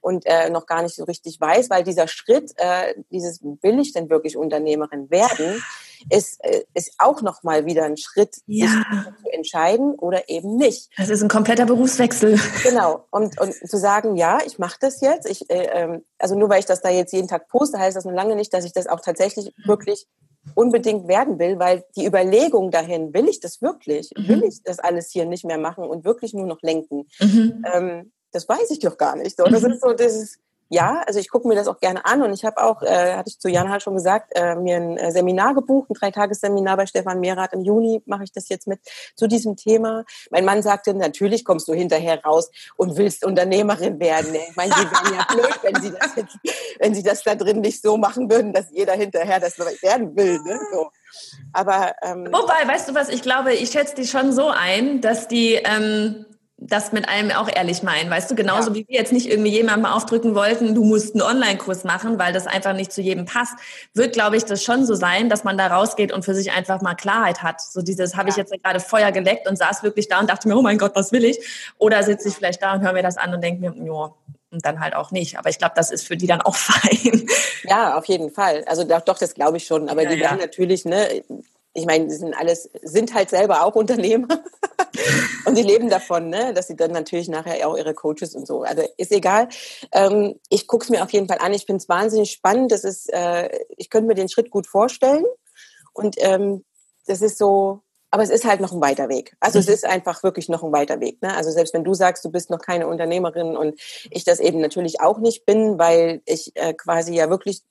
[SPEAKER 3] und äh, noch gar nicht so richtig weiß, weil dieser Schritt, äh, dieses will ich denn wirklich Unternehmerin werden, ist, äh, ist auch nochmal wieder ein Schritt,
[SPEAKER 1] ja. sich
[SPEAKER 3] zu entscheiden oder eben nicht.
[SPEAKER 1] Das ist ein kompletter Berufswechsel.
[SPEAKER 3] Genau. Und, und zu sagen, ja, ich mache das jetzt. Ich, äh, ähm, also nur weil ich das da jetzt jeden Tag poste, heißt das noch lange nicht, dass ich das auch tatsächlich mhm. wirklich unbedingt werden will, weil die Überlegung dahin, will ich das wirklich? Mhm. Will ich das alles hier nicht mehr machen und wirklich nur noch lenken? Mhm. Ähm, das weiß ich doch gar nicht. So, das mhm. ist so, das ist, ja, also ich gucke mir das auch gerne an und ich habe auch, äh, hatte ich zu Jan halt schon gesagt, äh, mir ein äh, Seminar gebucht, ein Dreitagesseminar bei Stefan Mehrath. Im Juni mache ich das jetzt mit zu diesem Thema. Mein Mann sagte, natürlich kommst du hinterher raus und willst Unternehmerin werden. Ich meine, sie wären ja blöd, wenn sie das jetzt, wenn sie das da drin nicht so machen würden, dass jeder hinterher das werden will. Ne? So. Aber ähm,
[SPEAKER 1] wobei, weißt du was? Ich glaube, ich schätze die schon so ein, dass die ähm, das mit einem auch ehrlich meinen, weißt du, genauso ja. wie wir jetzt nicht irgendwie jemandem aufdrücken wollten, du musst einen Online-Kurs machen, weil das einfach nicht zu jedem passt, wird, glaube ich, das schon so sein, dass man da rausgeht und für sich einfach mal Klarheit hat. So dieses, habe ja. ich jetzt gerade Feuer geleckt und saß wirklich da und dachte mir, oh mein Gott, was will ich? Oder sitze ich vielleicht da und höre mir das an und denke mir, ja, und dann halt auch nicht. Aber ich glaube, das ist für die dann auch (laughs) fein.
[SPEAKER 3] Ja, auf jeden Fall. Also doch, doch das glaube ich schon. Aber ja, die werden natürlich, ne, ich meine, die sind alles, sind halt selber auch Unternehmer (laughs) und die leben davon, ne, dass sie dann natürlich nachher auch ihre Coaches und so. Also ist egal. Ähm, ich gucke es mir auf jeden Fall an. Ich finde es wahnsinnig spannend. Das ist, äh, ich könnte mir den Schritt gut vorstellen. Und ähm, das ist so, aber es ist halt noch ein weiter Weg. Also mhm. es ist einfach wirklich noch ein weiter Weg. Ne? Also selbst wenn du sagst, du bist noch keine Unternehmerin und ich das eben natürlich auch nicht bin, weil ich äh, quasi ja wirklich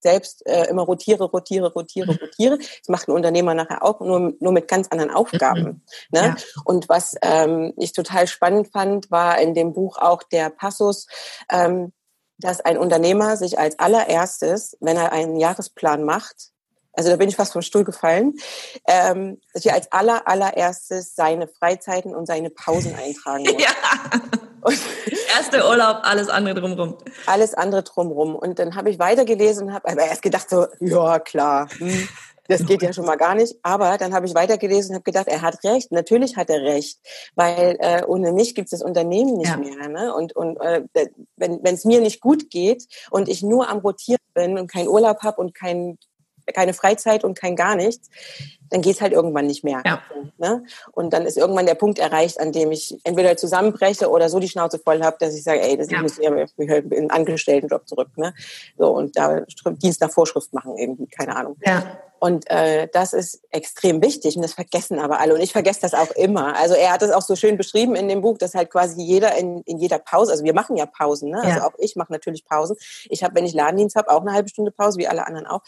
[SPEAKER 3] selbst äh, immer rotiere, rotiere, rotiere, mhm. rotiere. Das macht ein Unternehmer nachher auch, nur, nur mit ganz anderen Aufgaben. Mhm. Ne? Ja. Und was ähm, ich total spannend fand, war in dem Buch auch der Passus, ähm, dass ein Unternehmer sich als allererstes, wenn er einen Jahresplan macht, also da bin ich fast vom Stuhl gefallen, ähm, dass wir als aller, allererstes seine Freizeiten und seine Pausen eintragen (laughs) muss. Ja.
[SPEAKER 1] Und (laughs) Erste Urlaub, alles andere drumrum.
[SPEAKER 3] Alles andere drumrum. Und dann habe ich weitergelesen und habe aber erst gedacht so, ja klar, hm, das geht ja schon mal gar nicht. Aber dann habe ich weitergelesen und habe gedacht, er hat recht. Natürlich hat er recht, weil äh, ohne mich gibt es das Unternehmen nicht ja. mehr. Ne? Und, und äh, wenn es mir nicht gut geht und ich nur am Rotieren bin und keinen Urlaub habe und kein keine Freizeit und kein gar nichts, dann geht's halt irgendwann nicht mehr. Ja. Ne? Und dann ist irgendwann der Punkt erreicht, an dem ich entweder zusammenbreche oder so die Schnauze voll habe, dass ich sage, ey, das ja. muss ich halt in einen Angestelltenjob zurück. Ne? So, und da Dienst nach Vorschrift machen irgendwie, keine Ahnung. Ja. Und äh, das ist extrem wichtig und das vergessen aber alle. Und ich vergesse das auch immer. Also er hat es auch so schön beschrieben in dem Buch, dass halt quasi jeder in, in jeder Pause, also wir machen ja Pausen, ne? also auch ich mache natürlich Pausen. Ich habe, wenn ich Ladendienst habe, auch eine halbe Stunde Pause, wie alle anderen auch.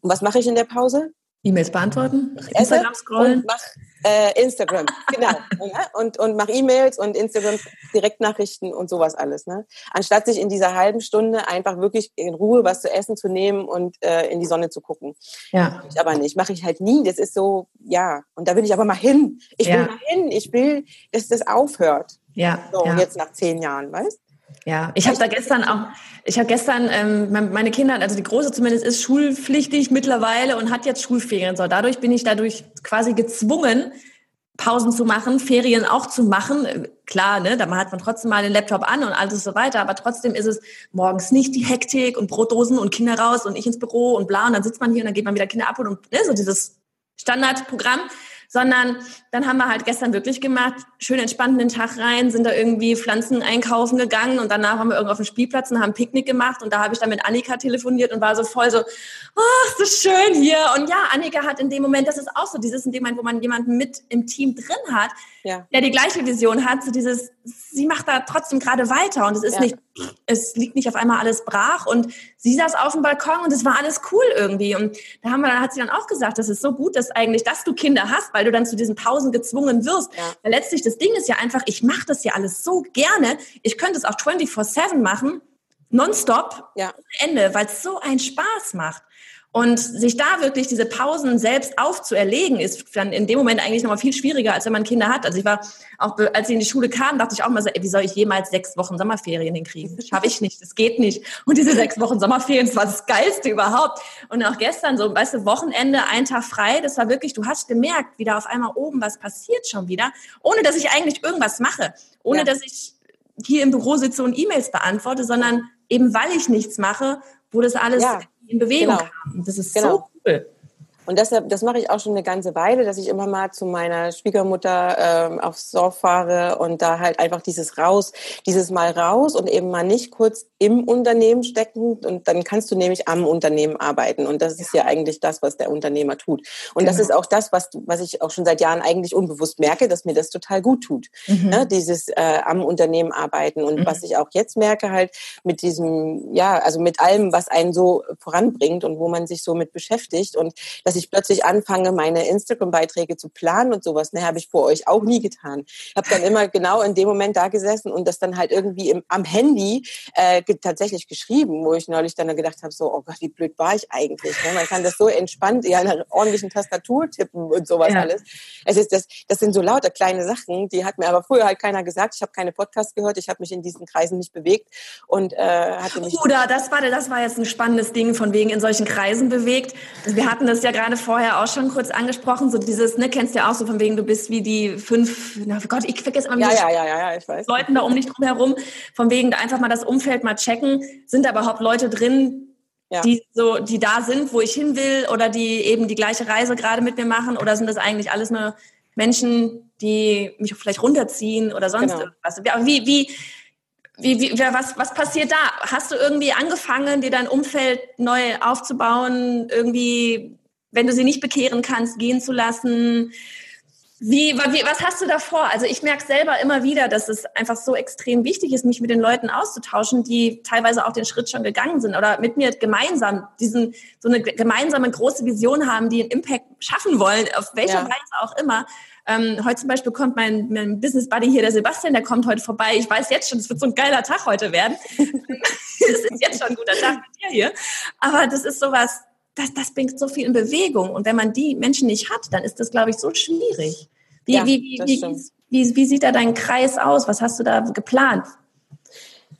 [SPEAKER 3] Und was mache ich in der Pause?
[SPEAKER 1] E-Mails beantworten,
[SPEAKER 3] Instagram scrollen. Und mach, äh, Instagram, genau. (laughs) und, und mach E-Mails und Instagram Direktnachrichten und sowas alles. Ne? Anstatt sich in dieser halben Stunde einfach wirklich in Ruhe was zu essen zu nehmen und äh, in die Sonne zu gucken. Ja. Ich aber nicht. Mache ich halt nie. Das ist so, ja. Und da will ich aber mal hin. Ich ja. will mal hin. Ich will, dass das aufhört. Ja. So, ja. jetzt nach zehn Jahren, weißt
[SPEAKER 1] ja, ich habe da gestern auch, ich habe gestern, ähm, meine Kinder, also die Große zumindest, ist schulpflichtig mittlerweile und hat jetzt Schulferien. So, dadurch bin ich dadurch quasi gezwungen, Pausen zu machen, Ferien auch zu machen. Klar, ne, da hat man trotzdem mal den Laptop an und alles so weiter, aber trotzdem ist es morgens nicht die Hektik und Brotdosen und Kinder raus und ich ins Büro und bla und dann sitzt man hier und dann geht man wieder Kinder ab und ne, so dieses Standardprogramm sondern dann haben wir halt gestern wirklich gemacht, schön entspannt den Tag rein, sind da irgendwie Pflanzen einkaufen gegangen und danach haben wir irgendwo auf dem Spielplatz und haben Picknick gemacht und da habe ich dann mit Annika telefoniert und war so voll so, oh, ist das schön hier. Und ja, Annika hat in dem Moment, das ist auch so dieses in dem Moment, wo man jemanden mit im Team drin hat, ja. der die gleiche Vision hat, so dieses, sie macht da trotzdem gerade weiter und es ist ja. nicht, es liegt nicht auf einmal alles brach und sie saß auf dem Balkon und es war alles cool irgendwie und da haben wir, dann hat sie dann auch gesagt, das ist so gut, dass eigentlich, dass du Kinder hast, weil du dann zu diesen Pausen gezwungen wirst. Ja. Weil letztlich das Ding ist ja einfach, ich mache das ja alles so gerne. Ich könnte es auch 24/7 machen, nonstop, ja. Ende, weil es so einen Spaß macht. Und sich da wirklich diese Pausen selbst aufzuerlegen, ist dann in dem Moment eigentlich nochmal viel schwieriger, als wenn man Kinder hat. Also ich war auch, als ich in die Schule kam, dachte ich auch mal so, ey, wie soll ich jemals sechs Wochen Sommerferien hinkriegen? Schaffe ich nicht, das geht nicht. Und diese sechs Wochen Sommerferien, das war das Geilste überhaupt. Und auch gestern so, weißt du, Wochenende, ein Tag frei, das war wirklich, du hast gemerkt, wie da auf einmal oben was passiert schon wieder, ohne dass ich eigentlich irgendwas mache, ohne ja. dass ich hier im Büro sitze und E-Mails beantworte, sondern eben weil ich nichts mache, wo das alles ja in Bewegung genau. kam. Das ist genau. so cool.
[SPEAKER 3] Und deshalb, das mache ich auch schon eine ganze Weile, dass ich immer mal zu meiner Schwiegermutter ähm, aufs Dorf fahre und da halt einfach dieses raus, dieses mal raus und eben mal nicht kurz im Unternehmen stecken und dann kannst du nämlich am Unternehmen arbeiten und das ist ja eigentlich das, was der Unternehmer tut. Und genau. das ist auch das, was, was ich auch schon seit Jahren eigentlich unbewusst merke, dass mir das total gut tut. Mhm. Ne? Dieses äh, am Unternehmen arbeiten und mhm. was ich auch jetzt merke halt mit diesem, ja, also mit allem, was einen so voranbringt und wo man sich so mit beschäftigt und ich plötzlich anfange, meine Instagram-Beiträge zu planen und sowas, ne, habe ich vor euch auch nie getan. Ich habe dann immer genau in dem Moment da gesessen und das dann halt irgendwie im, am Handy äh, tatsächlich geschrieben, wo ich neulich dann gedacht habe, so, oh Gott, wie blöd war ich eigentlich. Ne? Man kann das so entspannt ja in einer ordentlichen Tastatur tippen und sowas ja. alles. Es ist das, das sind so lauter kleine Sachen, die hat mir aber früher halt keiner gesagt. Ich habe keine Podcasts gehört, ich habe mich in diesen Kreisen nicht bewegt und äh, hatte mich.
[SPEAKER 1] Oder das war das war jetzt ein spannendes Ding von wegen in solchen Kreisen bewegt. Wir hatten das ja gerade vorher auch schon kurz angesprochen, so dieses, ne, kennst du ja auch so von wegen, du bist wie die fünf, na Gott, ich vergesse
[SPEAKER 3] ja, ja, ja, ja, ja, ich weiß.
[SPEAKER 1] Leuten da um dich drum herum, von wegen einfach mal das Umfeld mal checken, sind da überhaupt Leute drin, ja. die so, die da sind, wo ich hin will, oder die eben die gleiche Reise gerade mit mir machen, oder sind das eigentlich alles nur Menschen, die mich vielleicht runterziehen oder sonst genau. irgendwas? Wie, wie, wie, wie, was, was passiert da? Hast du irgendwie angefangen, dir dein Umfeld neu aufzubauen, irgendwie, wenn du sie nicht bekehren kannst, gehen zu lassen? Wie, was hast du da vor? Also ich merke selber immer wieder, dass es einfach so extrem wichtig ist, mich mit den Leuten auszutauschen, die teilweise auch den Schritt schon gegangen sind oder mit mir gemeinsam diesen so eine gemeinsame große Vision haben, die einen Impact schaffen wollen, auf welcher ja. Weise auch immer. Ähm, heute zum Beispiel kommt mein, mein Business Buddy hier, der Sebastian, der kommt heute vorbei. Ich weiß jetzt schon, es wird so ein geiler Tag heute werden. (laughs) Es ist jetzt schon ein guter Tag mit dir hier. Aber das ist sowas, das, das bringt so viel in Bewegung. Und wenn man die Menschen nicht hat, dann ist das, glaube ich, so schwierig. Wie, ja, wie, wie, wie, wie, sieht da dein Kreis aus? Was hast du da geplant?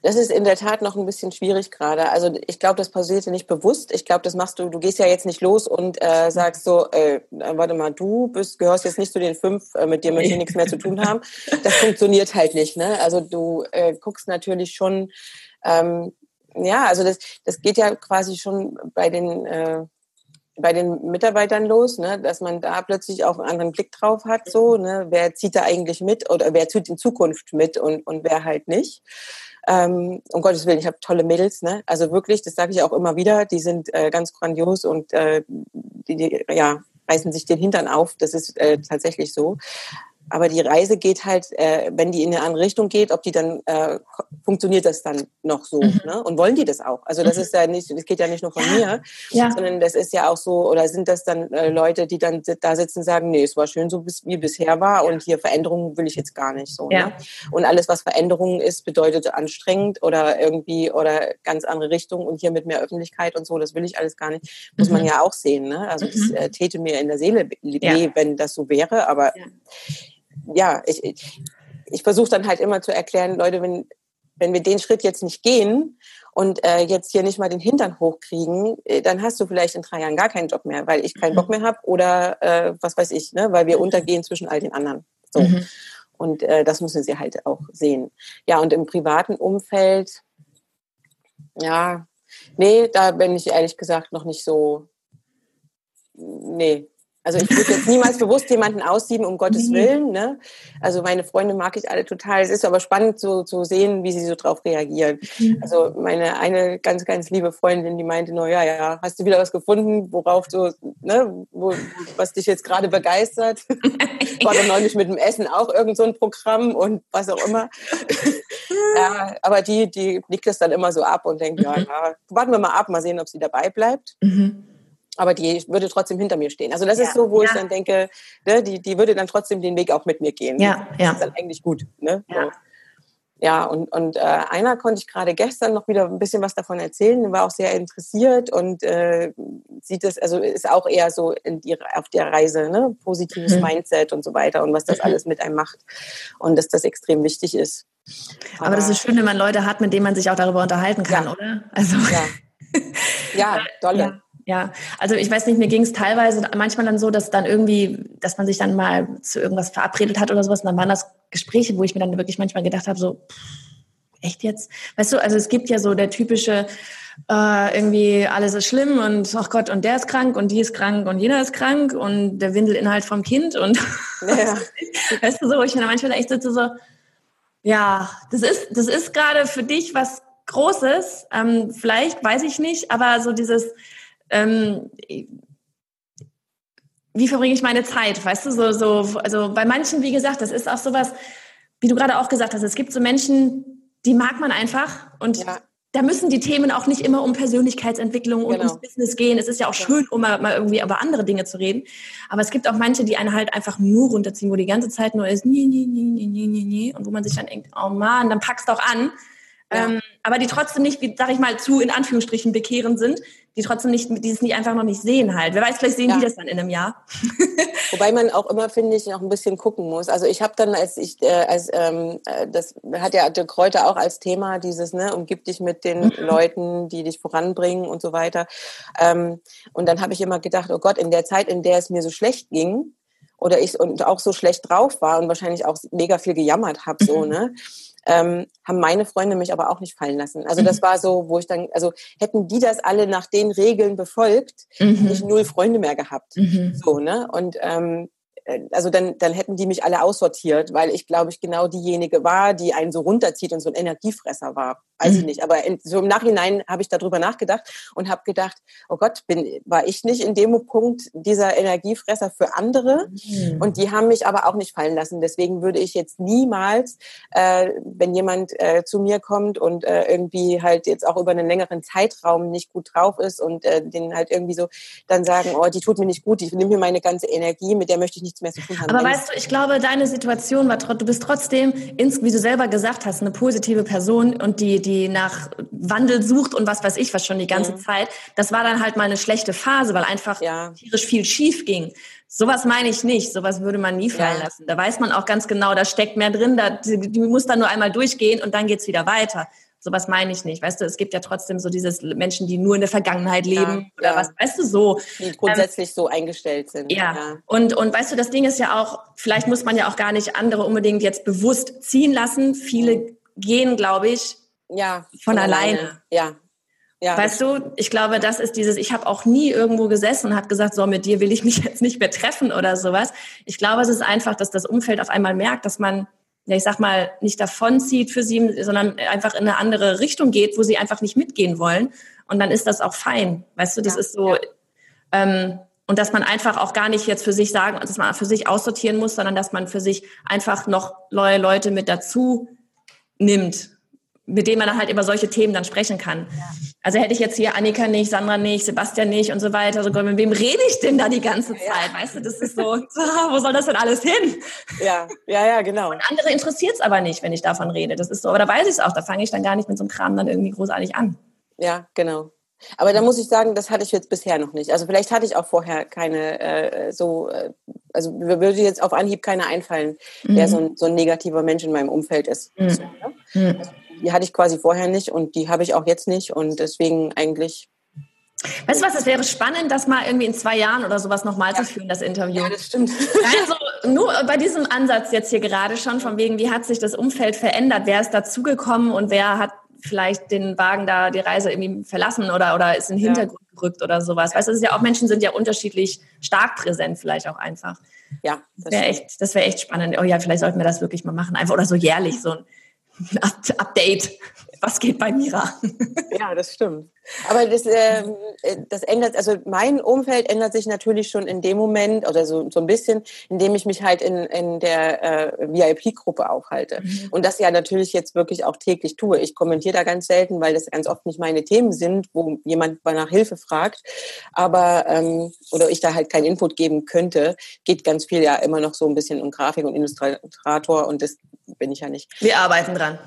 [SPEAKER 3] Das ist in der Tat noch ein bisschen schwierig gerade. Also ich glaube, das passiert dir nicht bewusst. Ich glaube, das machst du, du gehst ja jetzt nicht los und äh, sagst so, äh, warte mal, du bist, gehörst jetzt nicht zu den fünf, äh, mit denen wir hier nichts mehr zu tun haben. Das funktioniert halt nicht. Ne? Also du äh, guckst natürlich schon, ähm, ja, also das, das geht ja quasi schon bei den äh, bei den Mitarbeitern los, ne, dass man da plötzlich auch einen anderen Blick drauf hat, so, ne, wer zieht da eigentlich mit oder wer zieht in Zukunft mit und, und wer halt nicht. Ähm, um Gottes Willen, ich habe tolle Mädels, ne? Also wirklich, das sage ich auch immer wieder, die sind äh, ganz grandios und äh, die, die ja, reißen sich den Hintern auf. Das ist äh, tatsächlich so. Aber die Reise geht halt, äh, wenn die in eine andere Richtung geht, ob die dann äh, funktioniert das dann noch so, mhm. ne? Und wollen die das auch? Also das mhm. ist ja nicht, das geht ja nicht nur von ja. mir, ja. sondern das ist ja auch so, oder sind das dann äh, Leute, die dann da sitzen und sagen, nee, es war schön so wie bisher war ja. und hier Veränderungen will ich jetzt gar nicht so. Ne? Und alles, was Veränderungen ist, bedeutet anstrengend oder irgendwie oder ganz andere Richtung und hier mit mehr Öffentlichkeit und so, das will ich alles gar nicht. Muss mhm. man ja auch sehen, ne? Also das mhm. äh, täte mir in der Seele weh, wenn das so wäre, aber ja, ich, ich, ich versuche dann halt immer zu erklären, Leute, wenn, wenn wir den Schritt jetzt nicht gehen und äh, jetzt hier nicht mal den Hintern hochkriegen, äh, dann hast du vielleicht in drei Jahren gar keinen Job mehr, weil ich keinen Bock mehr habe oder äh, was weiß ich, ne, weil wir untergehen zwischen all den anderen. So. Mhm. Und äh, das müssen sie halt auch sehen. Ja, und im privaten Umfeld, ja, nee, da bin ich ehrlich gesagt noch nicht so, nee, also ich würde jetzt niemals bewusst jemanden aussieben, um Gottes Willen. Ne? Also meine Freunde mag ich alle total. Es ist aber spannend zu, zu sehen, wie sie so drauf reagieren. Mhm. Also meine eine ganz, ganz liebe Freundin, die meinte nur, ja, ja, hast du wieder was gefunden, worauf du, ne, wo, was dich jetzt gerade begeistert? (laughs) War dann neulich mit dem Essen auch irgend so ein Programm und was auch immer. ja, aber die, die liegt das dann immer so ab und denkt, ja, mhm. ja, warten wir mal ab, mal sehen, ob sie dabei bleibt. Aber die würde trotzdem hinter mir stehen. Also das ja, ist so, wo ja. ich dann denke, ne, die, die würde dann trotzdem den Weg auch mit mir gehen.
[SPEAKER 1] Ja, ja.
[SPEAKER 3] Das ist dann eigentlich gut. Ne? Ja. So. Ja, und, und äh, einer konnte ich gerade gestern noch wieder ein bisschen was davon erzählen, der war auch sehr interessiert und äh, sieht das, also ist auch eher so in die, auf der Reise, ne? positives mhm. Mindset und so weiter und was das mhm. alles mit einem macht und dass das extrem wichtig ist.
[SPEAKER 1] Aber, Aber das ist schön, wenn man Leute hat, mit denen man sich auch darüber unterhalten kann, ja. oder?
[SPEAKER 3] Also ja, (laughs) ja dolle. Ja.
[SPEAKER 1] Ja, also ich weiß nicht, mir ging es teilweise manchmal dann so, dass dann irgendwie, dass man sich dann mal zu irgendwas verabredet hat oder sowas, und dann waren das Gespräche, wo ich mir dann wirklich manchmal gedacht habe, so, echt jetzt? Weißt du, also es gibt ja so der typische, äh, irgendwie alles ist schlimm und ach Gott, und der ist krank und die ist krank und jener ist krank und der Windelinhalt vom Kind und (laughs) ja. weißt du so, ich finde manchmal echt sitze so, ja, das ist, das ist gerade für dich was Großes, ähm, vielleicht, weiß ich nicht, aber so dieses, ähm, wie verbringe ich meine Zeit, weißt du, so, so, also bei manchen, wie gesagt, das ist auch sowas, wie du gerade auch gesagt hast, es gibt so Menschen, die mag man einfach und ja da müssen die Themen auch nicht immer um Persönlichkeitsentwicklung und genau. ums Business gehen. Es ist ja auch schön, um mal, mal, irgendwie über andere Dinge zu reden. Aber es gibt auch manche, die einen halt einfach nur runterziehen, wo die ganze Zeit nur ist, nie, nie, nie, nie, nie, nie, nie. Und wo man sich dann denkt, oh man, dann packst du auch an. Ja. Ähm, aber die trotzdem nicht, wie, sag ich mal, zu in Anführungsstrichen bekehren sind, die trotzdem nicht, die es nicht einfach noch nicht sehen halt. Wer weiß, vielleicht sehen ja. die das dann in einem Jahr. (laughs)
[SPEAKER 3] Wobei man auch immer, finde ich, noch ein bisschen gucken muss. Also ich habe dann, als ich, äh, als ähm, äh, das hat ja Dirk Kräuter auch als Thema, dieses, ne, umgib dich mit den mhm. Leuten, die dich voranbringen und so weiter. Ähm, und dann habe ich immer gedacht, oh Gott, in der Zeit, in der es mir so schlecht ging, oder ich und auch so schlecht drauf war und wahrscheinlich auch mega viel gejammert habe, so, mhm. ne? Ähm, haben meine Freunde mich aber auch nicht fallen lassen. Also das mhm. war so, wo ich dann, also hätten die das alle nach den Regeln befolgt, mhm. hätte ich null Freunde mehr gehabt. Mhm. So, ne? Und ähm, äh, also dann, dann hätten die mich alle aussortiert, weil ich, glaube ich, genau diejenige war, die einen so runterzieht und so ein Energiefresser war. Weiß mhm. ich nicht. Aber in, so im Nachhinein habe ich darüber nachgedacht und habe gedacht, oh Gott, bin, war ich nicht in dem Punkt dieser Energiefresser für andere? Mhm. Und die haben mich aber auch nicht fallen lassen. Deswegen würde ich jetzt niemals, äh, wenn jemand äh, zu mir kommt und äh, irgendwie halt jetzt auch über einen längeren Zeitraum nicht gut drauf ist und äh, den halt irgendwie so dann sagen, oh, die tut mir nicht gut, die nimmt mir meine ganze Energie, mit der möchte ich nichts mehr zu tun haben.
[SPEAKER 1] Aber weißt du, ich glaube, deine Situation war, du bist trotzdem, wie du selber gesagt hast, eine positive Person und die die nach Wandel sucht und was weiß ich was schon die ganze mhm. Zeit. Das war dann halt mal eine schlechte Phase, weil einfach ja. tierisch viel schief ging. Sowas meine ich nicht. Sowas würde man nie fallen ja. lassen. Da weiß man auch ganz genau, da steckt mehr drin. Da, die, die muss dann nur einmal durchgehen und dann geht's wieder weiter. Sowas meine ich nicht. Weißt du, es gibt ja trotzdem so dieses Menschen, die nur in der Vergangenheit leben ja, oder ja. was, weißt du, so.
[SPEAKER 3] Die grundsätzlich ähm, so eingestellt sind.
[SPEAKER 1] Ja. ja. Und, und weißt du, das Ding ist ja auch, vielleicht muss man ja auch gar nicht andere unbedingt jetzt bewusst ziehen lassen. Viele gehen, glaube ich, ja, von, von alleine. alleine.
[SPEAKER 3] Ja.
[SPEAKER 1] Ja, weißt du, ich glaube, das ist dieses, ich habe auch nie irgendwo gesessen und habe gesagt, so mit dir will ich mich (laughs) jetzt nicht mehr treffen oder sowas. Ich glaube, es ist einfach, dass das Umfeld auf einmal merkt, dass man ja, ich sag mal, nicht davonzieht für sie, sondern einfach in eine andere Richtung geht, wo sie einfach nicht mitgehen wollen. Und dann ist das auch fein. Weißt du, das ja, ist so, ja. ähm, und dass man einfach auch gar nicht jetzt für sich sagen, dass man für sich aussortieren muss, sondern dass man für sich einfach noch neue Leute mit dazu nimmt mit dem man dann halt über solche Themen dann sprechen kann. Ja. Also hätte ich jetzt hier Annika nicht, Sandra nicht, Sebastian nicht und so weiter, so mit wem rede ich denn da die ganze Zeit? Ja. Weißt du, das ist so, wo soll das denn alles hin?
[SPEAKER 3] Ja, ja, ja, genau.
[SPEAKER 1] Und andere interessiert es aber nicht, wenn ich davon rede. Das ist so, aber da weiß ich es auch, da fange ich dann gar nicht mit so einem Kram dann irgendwie großartig an.
[SPEAKER 3] Ja, genau. Aber da muss ich sagen, das hatte ich jetzt bisher noch nicht. Also vielleicht hatte ich auch vorher keine äh, so, äh, also würde jetzt auf Anhieb keiner einfallen, mhm. der so ein, so ein negativer Mensch in meinem Umfeld ist. Mhm. So, ne? mhm. also die hatte ich quasi vorher nicht und die habe ich auch jetzt nicht und deswegen eigentlich.
[SPEAKER 1] Weißt du was, es wäre spannend, das mal irgendwie in zwei Jahren oder sowas nochmal ja. zu führen, das Interview.
[SPEAKER 3] Ja, das stimmt. (laughs)
[SPEAKER 1] Also nur bei diesem Ansatz jetzt hier gerade schon, von wegen, wie hat sich das Umfeld verändert, wer ist dazugekommen und wer hat vielleicht den Wagen da, die Reise irgendwie verlassen oder, oder ist in den Hintergrund ja. gerückt oder sowas. Weißt du, das ist ja auch, Menschen sind ja unterschiedlich stark präsent vielleicht auch einfach.
[SPEAKER 3] Ja.
[SPEAKER 1] Das wäre echt, das wäre echt spannend. Oh ja, vielleicht sollten wir das wirklich mal machen. Einfach oder so jährlich, so ein (laughs) Update. Was geht bei Mira?
[SPEAKER 3] Ja, das stimmt. Aber das, äh, das ändert, also mein Umfeld ändert sich natürlich schon in dem Moment oder so, so ein bisschen, indem ich mich halt in, in der äh, VIP-Gruppe aufhalte. Mhm. Und das ja natürlich jetzt wirklich auch täglich tue. Ich kommentiere da ganz selten, weil das ganz oft nicht meine Themen sind, wo jemand mal nach Hilfe fragt. Aber, ähm, oder ich da halt keinen Input geben könnte, geht ganz viel ja immer noch so ein bisschen um Grafik und Illustrator und das bin ich ja nicht.
[SPEAKER 1] Wir arbeiten dran.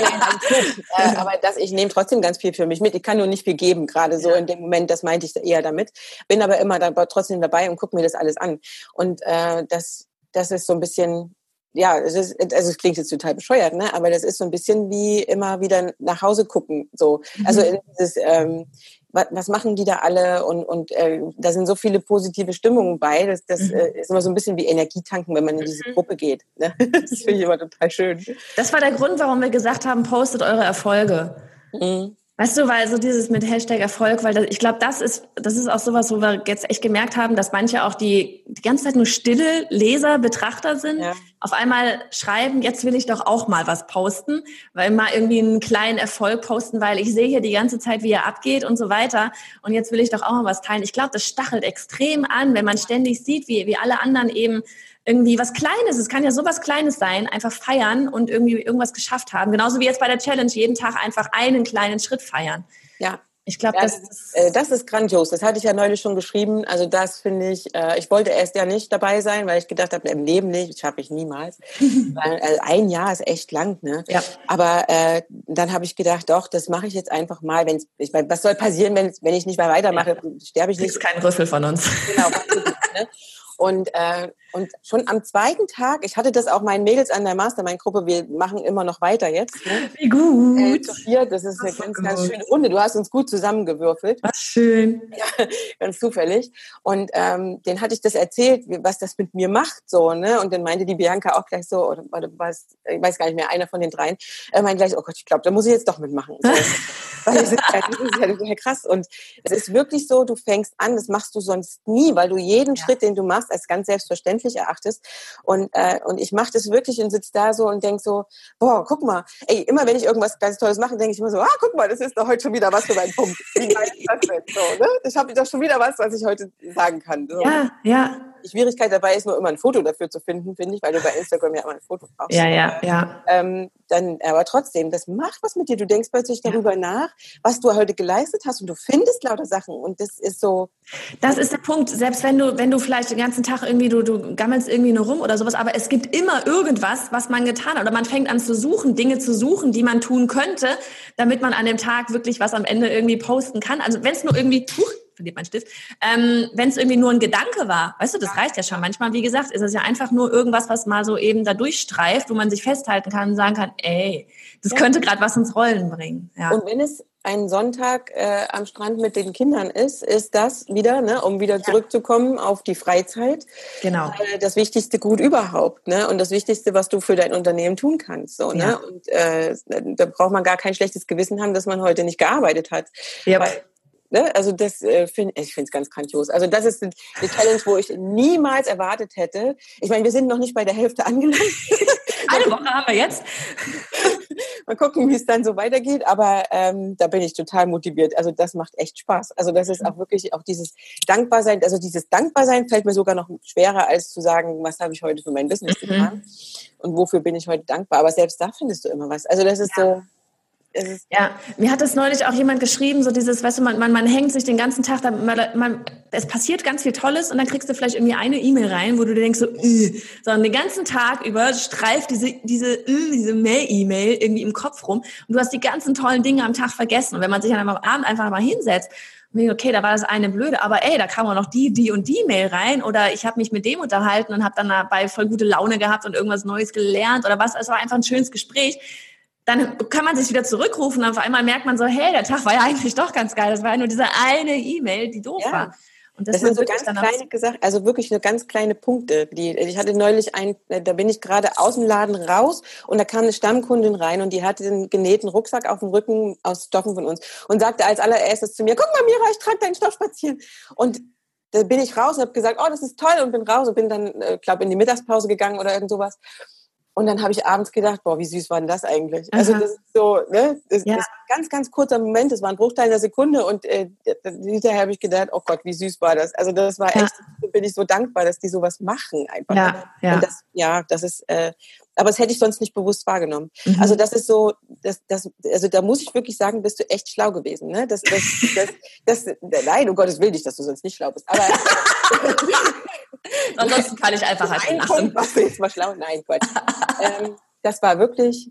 [SPEAKER 3] Nein, nein, nein, äh, aber das, ich nehme trotzdem ganz viel für mich mit ich kann nur nicht viel geben, gerade so ja. in dem Moment, das meinte ich eher damit. Bin aber immer da, trotzdem dabei und gucke mir das alles an. Und äh, das, das ist so ein bisschen, ja, es ist, also es klingt jetzt total bescheuert, ne? Aber das ist so ein bisschen wie immer wieder nach Hause gucken. So. Also mhm. dieses, ähm, was, machen die da alle und, und äh, da sind so viele positive Stimmungen bei. Das, das mhm. äh, ist immer so ein bisschen wie Energietanken, wenn man in diese mhm. Gruppe geht. Ne? (laughs) Das finde ich immer total schön.
[SPEAKER 1] Das war der Grund, warum wir gesagt haben, postet eure Erfolge. Mhm. Weißt du, weil so dieses mit Hashtag Erfolg, weil das, ich glaube, das ist, das ist auch sowas, wo wir jetzt echt gemerkt haben, dass manche auch die die ganze Zeit nur stille Leser, Betrachter sind, ja. auf einmal schreiben, jetzt will ich doch auch mal was posten, weil mal irgendwie einen kleinen Erfolg posten, weil ich sehe hier die ganze Zeit, wie er abgeht und so weiter. Und jetzt will ich doch auch mal was teilen. Ich glaube, das stachelt extrem an, wenn man ständig sieht, wie, wie alle anderen eben irgendwie was Kleines, es kann ja sowas Kleines sein, einfach feiern und irgendwie irgendwas geschafft haben. Genauso wie jetzt bei der Challenge, jeden Tag einfach einen kleinen Schritt feiern.
[SPEAKER 3] Ja. Ich glaube, ja, das, das, äh, das ist grandios. Das hatte ich ja neulich schon geschrieben. Also das finde ich, äh, ich wollte erst ja nicht dabei sein, weil ich gedacht habe, im Leben nicht, das schaffe ich niemals. (laughs) weil, also ein Jahr ist echt lang, ne? Ja. Aber äh, dann habe ich gedacht, doch, das mache ich jetzt einfach mal. Wenn's, ich meine, was soll passieren, wenn, wenn ich nicht mehr weitermache? Ja. Sterbe ich nicht. Das
[SPEAKER 1] ist kein Rüffel von uns. Genau. (laughs)
[SPEAKER 3] Und, äh, und schon am zweiten Tag, ich hatte das auch meinen Mädels an der Mastermind-Gruppe, wir machen immer noch weiter jetzt. Ne?
[SPEAKER 1] Wie gut.
[SPEAKER 3] Äh, Sophia, das ist eine ganz, ganz schöne Runde. Du hast uns gut zusammengewürfelt.
[SPEAKER 1] Was schön. (laughs)
[SPEAKER 3] Ja, ganz zufällig. Und ähm, den hatte ich das erzählt, was das mit mir macht. so ne Und dann meinte die Bianca auch gleich so, oder, oder was, ich weiß gar nicht mehr, einer von den dreien, äh, meinte gleich, oh Gott, ich glaube, da muss ich jetzt doch mitmachen. So. (laughs) weil das ist, ja, das ist ja total krass. Und es ist wirklich so, du fängst an, das machst du sonst nie, weil du jeden ja. Schritt, den du machst, als ganz selbstverständlich erachtest. Und, äh, und ich mache das wirklich und sitze da so und denk so, boah, guck mal, ey, immer wenn ich irgendwas ganz Tolles mache, denke ich immer so, ah, guck mal, das ist doch heute schon wieder was für meinen Punkt. Wie geil ist das denn? So, ne? Ich habe doch schon wieder was, was ich heute sagen kann.
[SPEAKER 1] So. Ja, ja.
[SPEAKER 3] Die Schwierigkeit dabei ist nur immer ein Foto dafür zu finden, finde ich, weil du bei Instagram ja immer ein Foto brauchst.
[SPEAKER 1] Ja, ja, ja.
[SPEAKER 3] Ähm, dann, aber trotzdem, das macht was mit dir. Du denkst plötzlich darüber ja. nach, was du heute geleistet hast und du findest lauter Sachen und das ist so.
[SPEAKER 1] Das ist der Punkt. Selbst wenn du, wenn du vielleicht den ganzen Tag irgendwie, du, du gammelst irgendwie nur rum oder sowas, aber es gibt immer irgendwas, was man getan hat oder man fängt an zu suchen, Dinge zu suchen, die man tun könnte, damit man an dem Tag wirklich was am Ende irgendwie posten kann. Also wenn es nur irgendwie, verliert mein Stift. Ähm, Wenn es irgendwie nur ein Gedanke war, weißt du, das reicht ja schon. Manchmal, wie gesagt, ist es ja einfach nur irgendwas, was mal so eben da durchstreift, wo man sich festhalten kann und sagen kann, ey, das ja. könnte gerade was ins Rollen bringen.
[SPEAKER 3] Ja. Und wenn es ein Sonntag äh, am Strand mit den Kindern ist, ist das wieder, ne, um wieder ja. zurückzukommen auf die Freizeit.
[SPEAKER 1] Genau.
[SPEAKER 3] Äh, das wichtigste Gut überhaupt, ne? Und das Wichtigste, was du für dein Unternehmen tun kannst. So, ne? ja. ne? Und äh, da braucht man gar kein schlechtes Gewissen haben, dass man heute nicht gearbeitet hat.
[SPEAKER 1] Ja. Weil
[SPEAKER 3] Ne? Also das äh, finde ich finde es ganz grandios. Also das ist eine Challenge, wo ich niemals erwartet hätte. Ich meine, wir sind noch nicht bei der Hälfte angelangt. (laughs)
[SPEAKER 1] Eine Woche haben wir jetzt. (laughs)
[SPEAKER 3] Mal gucken, wie es dann so weitergeht. Aber ähm, da bin ich total motiviert. Also das macht echt Spaß. Also das ist auch wirklich auch dieses Dankbarsein. Also dieses Dankbarsein fällt mir sogar noch schwerer, als zu sagen, was habe ich heute für mein Business mhm. getan und wofür bin ich heute dankbar. Aber selbst da findest du immer was. Also das ist ja. so
[SPEAKER 1] ja, mir hat es neulich auch jemand geschrieben, so dieses, weißt du, man, man, man hängt sich den ganzen Tag, da, man, man, es passiert ganz viel Tolles und dann kriegst du vielleicht irgendwie eine E-Mail rein, wo du dir denkst so, äh, sondern den ganzen Tag über streift diese, diese, äh, diese Mail-E-Mail irgendwie im Kopf rum und du hast die ganzen tollen Dinge am Tag vergessen. Und wenn man sich dann am Abend einfach mal hinsetzt und denkt, okay, da war das eine blöde, aber ey, da kam auch noch die, die und die Mail rein oder ich habe mich mit dem unterhalten und habe dann dabei voll gute Laune gehabt und irgendwas Neues gelernt oder was. Es war einfach ein schönes Gespräch dann kann man sich wieder zurückrufen und auf einmal merkt man so, hey, der Tag war ja eigentlich doch ganz geil. Das war ja nur diese eine E-Mail, die doof ja. war.
[SPEAKER 3] Und das, das sind so ganz kleine Gesagt, also wirklich nur ganz kleine Punkte. Die, ich hatte neulich ein, da bin ich gerade aus dem Laden raus und da kam eine Stammkundin rein und die hatte den genähten Rucksack auf dem Rücken aus Stoffen von uns und sagte als allererstes zu mir, guck mal Mira, ich trage deinen Stoff spazieren. Und da bin ich raus und habe gesagt, oh, das ist toll und bin raus und bin dann, äh, glaube in die Mittagspause gegangen oder irgend sowas. Und dann habe ich abends gedacht, boah, wie süß war denn das eigentlich? Also Aha. Also das ist so, ne, das, ja. das ist ein ganz, ganz kurzer Moment, das war ein Bruchteil einer Sekunde und äh, hinterher habe ich gedacht, oh Gott, wie süß war das? Also das war echt, ja. bin ich so dankbar, dass die sowas machen einfach.
[SPEAKER 1] Ja, ja.
[SPEAKER 3] Und das, ja, das ist, äh, aber das hätte ich sonst nicht bewusst wahrgenommen. Mhm. Also das ist so, das, das, also da muss ich wirklich sagen, bist du echt schlau gewesen. Ne? Das, das, das, das, nein, um Gottes Willen nicht, dass du sonst nicht schlau bist. Aber (laughs)
[SPEAKER 1] Ansonsten kann ich einfach halt
[SPEAKER 3] ein lachen. Punkt, machst du jetzt mal schlau? Nein, Quatsch. ähm, das war wirklich,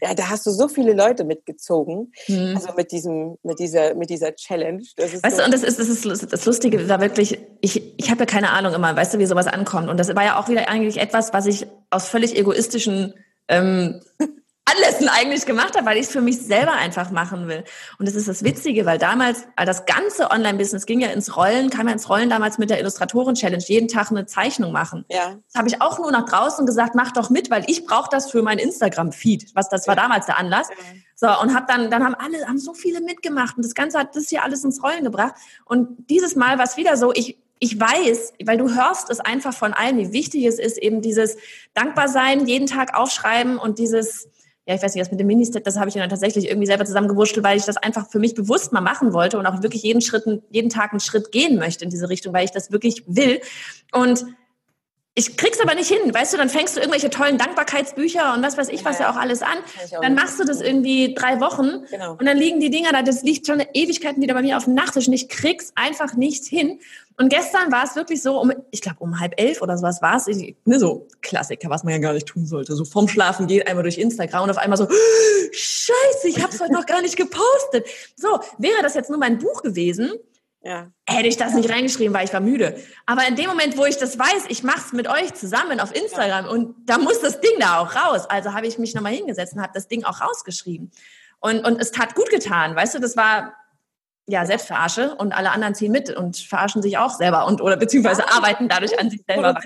[SPEAKER 3] ja, da hast du so viele Leute mitgezogen. Mhm. Also mit diesem, mit dieser, mit dieser Challenge.
[SPEAKER 1] Das ist weißt so du, und das ist, das ist das Lustige, war wirklich, ich, ich habe ja keine Ahnung immer, weißt du, wie sowas ankommt. Und das war ja auch wieder eigentlich etwas, was ich aus völlig egoistischen ähm, (laughs) Anlässen eigentlich gemacht habe, weil ich es für mich selber einfach machen will. Und das ist das Witzige, weil damals, das ganze Online-Business ging ja ins Rollen, kam ja ins Rollen damals mit der Illustratoren-Challenge, jeden Tag eine Zeichnung machen. Ja. Das habe ich auch nur nach draußen gesagt, mach doch mit, weil ich brauche das für mein Instagram-Feed. Was das war damals der Anlass. So, und hab dann, dann haben alle, haben so viele mitgemacht und das Ganze hat das hier alles ins Rollen gebracht. Und dieses Mal war es wieder so, ich, ich weiß, weil du hörst es einfach von allen, wie wichtig es ist, eben dieses Dankbarsein, jeden Tag aufschreiben und dieses, ja, ich weiß nicht, das mit dem Minister, das habe ich dann tatsächlich irgendwie selber zusammengewurschtelt, weil ich das einfach für mich bewusst mal machen wollte und auch wirklich jeden Schritt, jeden Tag einen Schritt gehen möchte in diese Richtung, weil ich das wirklich will. Und ich krieg's aber nicht hin, weißt du, dann fängst du irgendwelche tollen Dankbarkeitsbücher und was weiß ich, was ja auch alles an. Dann machst du das irgendwie drei Wochen genau. und dann liegen die Dinger da, das liegt schon Ewigkeiten wieder bei mir auf dem Nachttisch und ich krieg's einfach nicht hin. Und gestern war es wirklich so, um, ich glaube um halb elf oder sowas war es, ne, so Klassiker, was man ja gar nicht tun sollte. So vom Schlafen geht einmal durch Instagram und auf einmal so, scheiße, ich hab's heute noch gar nicht gepostet. So, wäre das jetzt nur mein Buch gewesen, ja. Hätte ich das nicht reingeschrieben, weil ich war müde. Aber in dem Moment, wo ich das weiß, ich mache es mit euch zusammen auf Instagram ja. und da muss das Ding da auch raus. Also habe ich mich nochmal hingesetzt und habe das Ding auch rausgeschrieben. Und, und es tat gut getan, weißt du, das war ja Selbstverarsche und alle anderen ziehen mit und verarschen sich auch selber und oder beziehungsweise arbeiten dadurch an sich selber.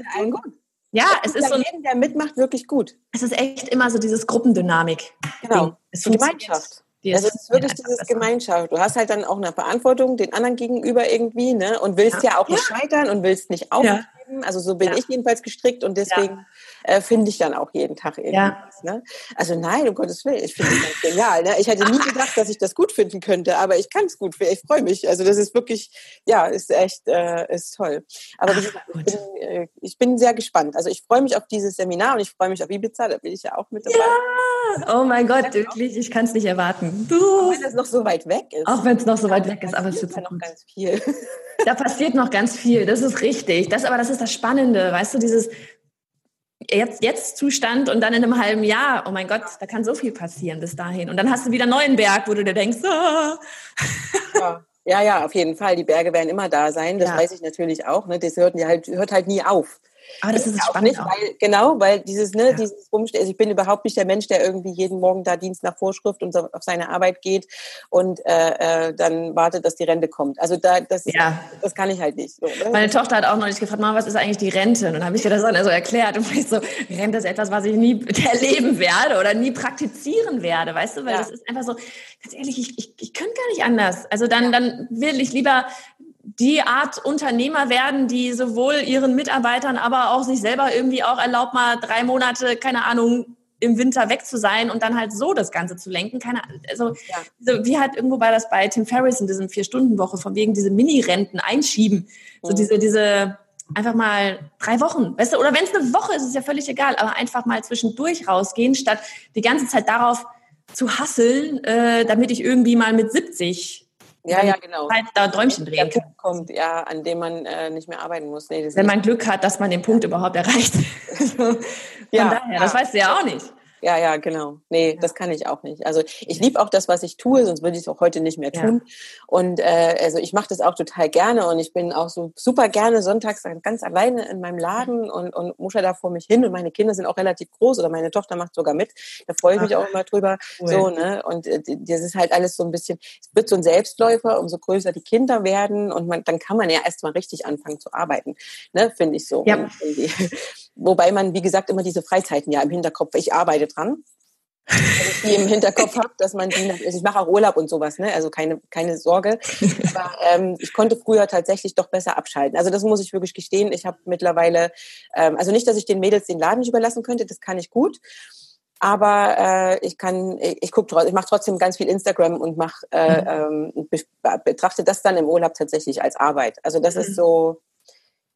[SPEAKER 1] Ja, es ist so.
[SPEAKER 3] Jeden, der mitmacht, wirklich gut.
[SPEAKER 1] Es ist echt immer so dieses Gruppendynamik.
[SPEAKER 3] Genau. Es Die Gemeinschaft. Also es ist wirklich dieses besser. Gemeinschaft. Du hast halt dann auch eine Verantwortung den anderen gegenüber irgendwie, ne? Und willst ja, ja auch nicht scheitern und willst nicht aufgeben. Ja. Also so bin ich jedenfalls gestrickt und deswegen äh, finde ich dann auch jeden Tag irgendwas. Ja. Ne? Also nein, um Gottes Willen, ich finde das genial. Ne? Ich hätte nie gedacht, dass ich das gut finden könnte, aber ich kann es gut. Ich freue mich. Also das ist wirklich, ja, ist echt, äh, ist toll. Aber Ach, ich, bin, äh, ich, bin, sehr gespannt. Also ich freue mich auf dieses Seminar und ich freue mich auf Ibiza, da bin ich ja auch mit dabei.
[SPEAKER 1] Ja, oh mein Gott, wirklich, ich kann es nicht erwarten.
[SPEAKER 3] Du. Auch wenn es noch so weit weg ist.
[SPEAKER 1] Auch wenn es noch so weit weg ist, aber es wird noch ganz viel. Da passiert noch ganz viel, das ist richtig. Das, aber das ist das Spannende, weißt du, dieses jetzt, jetzt Zustand und dann in einem halben Jahr, oh mein Gott, da kann so viel passieren bis dahin. Und dann hast du wieder einen neuen Berg, wo du dir denkst, ah.
[SPEAKER 3] ja. ja, ja, auf jeden Fall. Die Berge werden immer da sein. Das ja. weiß ich natürlich auch. Ne? Das hört, halt, hört halt nie auf.
[SPEAKER 1] Aber das, das ist spannend. Nicht,
[SPEAKER 3] weil, genau, weil dieses, ne, ja. dieses Rumstehen, also ich bin überhaupt nicht der Mensch, der irgendwie jeden Morgen da Dienst nach Vorschrift und so auf seine Arbeit geht und äh, äh, dann wartet, dass die Rente kommt. Also da, das, ja. das kann ich halt nicht. So,
[SPEAKER 1] ne? Meine Tochter hat auch noch nicht gefragt, Mama, was ist eigentlich die Rente? Und dann habe ich ihr das dann so erklärt und ich so, Rente ist etwas, was ich nie (laughs) erleben werde oder nie praktizieren werde, weißt du, weil ja. das ist einfach so, ganz ehrlich, ich, ich, ich könnte gar nicht anders. Also dann, dann will ich lieber die Art Unternehmer werden, die sowohl ihren Mitarbeitern, aber auch sich selber irgendwie auch erlaubt, mal drei Monate, keine Ahnung, im Winter weg zu sein und dann halt so das Ganze zu lenken. Keine, also, ja. so, wie halt irgendwo war das bei Tim Ferriss in diesem Vier-Stunden-Woche, von wegen diese Mini-Renten einschieben. So mhm. diese, diese, einfach mal drei Wochen, weißt du, oder wenn es eine Woche ist, ist ja völlig egal, aber einfach mal zwischendurch rausgehen, statt die ganze Zeit darauf zu hasseln, äh, damit ich irgendwie mal mit 70
[SPEAKER 3] ja, ja, genau.
[SPEAKER 1] Halt da Däumchen drehen
[SPEAKER 3] kann. kommt, ja, an dem man äh, nicht mehr arbeiten muss.
[SPEAKER 1] Nee, Wenn man Glück hat, dass man den Punkt überhaupt erreicht. (laughs) Von ja, daher, das weißt du ja auch nicht.
[SPEAKER 3] Ja, ja, genau. Nee, ja. das kann ich auch nicht. Also ich liebe auch das, was ich tue, sonst würde ich es auch heute nicht mehr tun. Ja. Und äh, also ich mache das auch total gerne und ich bin auch so super gerne sonntags ganz alleine in meinem Laden und, und musche da vor mich hin und meine Kinder sind auch relativ groß oder meine Tochter macht sogar mit. Da freue ich mich Ach, auch immer drüber. Cool. So, ne? Und äh, das ist halt alles so ein bisschen, es wird so ein Selbstläufer, umso größer die Kinder werden und man, dann kann man ja erst mal richtig anfangen zu arbeiten, ne? Finde ich so. Ja. Wobei man, wie gesagt, immer diese Freizeiten ja im Hinterkopf, ich arbeite dran. Wenn ich die im Hinterkopf (laughs) habe, dass man die, also ich mache auch Urlaub und sowas, ne? Also keine, keine Sorge. Aber ähm, ich konnte früher tatsächlich doch besser abschalten. Also das muss ich wirklich gestehen. Ich habe mittlerweile, ähm, also nicht, dass ich den Mädels den Laden nicht überlassen könnte, das kann ich gut. Aber äh, ich kann, ich gucke, ich mache trotzdem ganz viel Instagram und mach, äh, mhm. ähm, betrachte das dann im Urlaub tatsächlich als Arbeit. Also das mhm. ist so,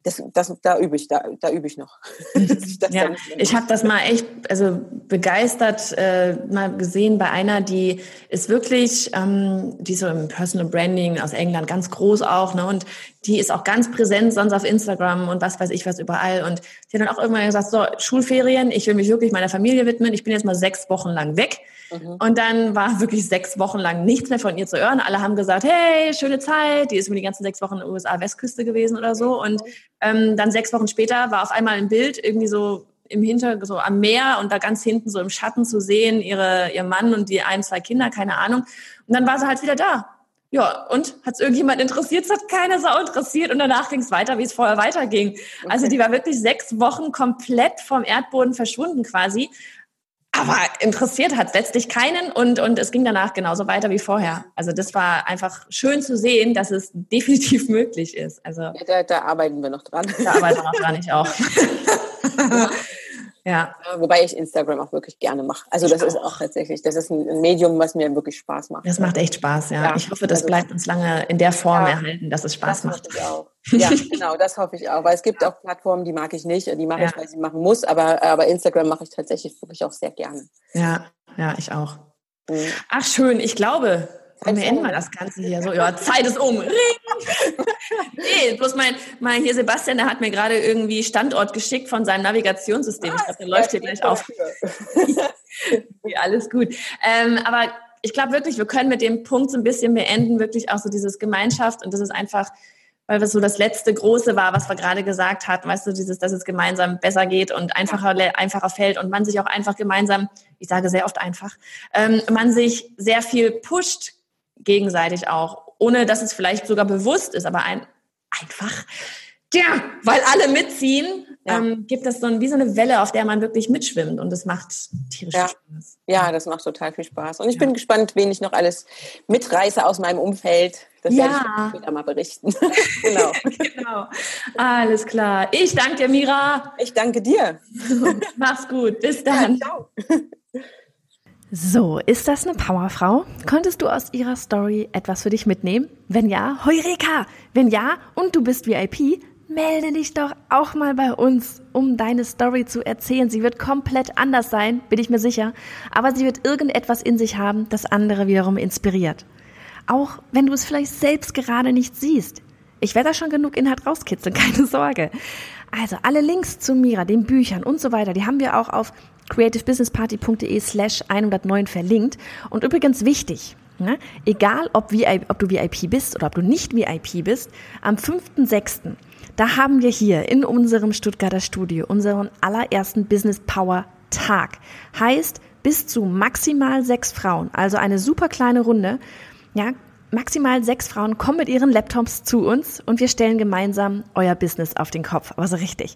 [SPEAKER 3] das, das, da übe ich, da, da übe ich noch. (laughs)
[SPEAKER 1] ich ja, ich habe das mal echt, also begeistert äh, mal gesehen bei einer, die ist wirklich, ähm, die ist so im Personal Branding aus England ganz groß auch, ne? Und die ist auch ganz präsent sonst auf Instagram und was weiß ich was überall. Und sie hat dann auch irgendwann gesagt, so Schulferien, ich will mich wirklich meiner Familie widmen. Ich bin jetzt mal sechs Wochen lang weg. Mhm. Und dann war wirklich sechs Wochen lang nichts mehr von ihr zu hören. Alle haben gesagt, hey, schöne Zeit. Die ist über die ganzen sechs Wochen in der USA-Westküste gewesen oder so. Und ähm, dann sechs Wochen später war auf einmal ein Bild irgendwie so
[SPEAKER 4] im Hintergrund, so am Meer und da ganz hinten so im Schatten zu sehen, ihre, ihr Mann und die ein, zwei Kinder, keine Ahnung. Und dann war sie halt wieder da. Ja, und hat es irgendjemand interessiert? Es hat keine Sau interessiert und danach ging es weiter, wie es vorher weiterging. Okay. Also die war wirklich sechs Wochen komplett vom Erdboden verschwunden quasi. Aber interessiert hat letztlich keinen und, und es ging danach genauso weiter wie vorher. Also das war einfach schön zu sehen, dass es (laughs) definitiv möglich ist. Also ja,
[SPEAKER 3] da, da arbeiten wir noch dran.
[SPEAKER 4] Da arbeiten wir noch dran, ich auch. (laughs) (laughs)
[SPEAKER 3] Ja. Wobei ich Instagram auch wirklich gerne mache. Also das ist auch tatsächlich, das ist ein Medium, was mir wirklich Spaß macht.
[SPEAKER 4] Das macht echt Spaß, ja. ja. Ich hoffe, das also, bleibt uns lange in der Form ja, erhalten, dass es Spaß
[SPEAKER 3] das
[SPEAKER 4] macht.
[SPEAKER 3] Ich auch. Ja, (laughs) genau, das hoffe ich auch. Weil es gibt auch Plattformen, die mag ich nicht, die mache ich, weil ich sie machen muss, aber, aber Instagram mache ich tatsächlich wirklich auch sehr gerne.
[SPEAKER 4] Ja, ja, ich auch. Mhm. Ach schön, ich glaube, wir enden mal das Ganze hier so. Ja, Zeit ist um. Nee, bloß mein, mein hier Sebastian, der hat mir gerade irgendwie Standort geschickt von seinem Navigationssystem. Ich glaube, der läuft hier gleich auf. ja, (laughs) alles gut. Ähm, aber ich glaube wirklich, wir können mit dem Punkt so ein bisschen beenden, wirklich auch so dieses Gemeinschaft und das ist einfach, weil das so das letzte Große war, was wir gerade gesagt hatten, weißt du, dieses, dass es gemeinsam besser geht und einfacher, einfacher fällt und man sich auch einfach gemeinsam, ich sage sehr oft einfach, ähm, man sich sehr viel pusht gegenseitig auch, ohne dass es vielleicht sogar bewusst ist, aber ein, einfach, ja, weil alle mitziehen, ja. ähm, gibt es so ein, wie so eine Welle, auf der man wirklich mitschwimmt und das macht tierisch
[SPEAKER 3] ja.
[SPEAKER 4] Spaß.
[SPEAKER 3] Ja, das macht total viel Spaß. Und ich ja. bin gespannt, wen ich noch alles mitreiße aus meinem Umfeld. Das
[SPEAKER 4] ja.
[SPEAKER 3] werde ich später mal berichten. (laughs) genau. (laughs)
[SPEAKER 4] genau. Alles klar. Ich danke dir, Mira.
[SPEAKER 3] Ich danke dir. (laughs)
[SPEAKER 4] Mach's gut. Bis dann. ciao.
[SPEAKER 1] So, ist das eine Powerfrau? Konntest du aus ihrer Story etwas für dich mitnehmen? Wenn ja, Heureka! Wenn ja und du bist VIP, melde dich doch auch mal bei uns, um deine Story zu erzählen. Sie wird komplett anders sein, bin ich mir sicher, aber sie wird irgendetwas in sich haben, das andere wiederum inspiriert. Auch wenn du es vielleicht selbst gerade nicht siehst. Ich werde da schon genug Inhalt rauskitzeln, (laughs) keine Sorge. Also alle Links zu Mira, den Büchern und so weiter, die haben wir auch auf creativebusinessparty.de slash 109 verlinkt. Und übrigens wichtig, ne? egal ob, VIP, ob du VIP bist oder ob du nicht VIP bist, am 5.6., da haben wir hier in unserem Stuttgarter Studio unseren allerersten Business Power Tag. Heißt, bis zu maximal sechs Frauen, also eine super kleine Runde, ja, maximal sechs Frauen kommen mit ihren Laptops zu uns und wir stellen gemeinsam euer Business auf den Kopf. Aber so richtig.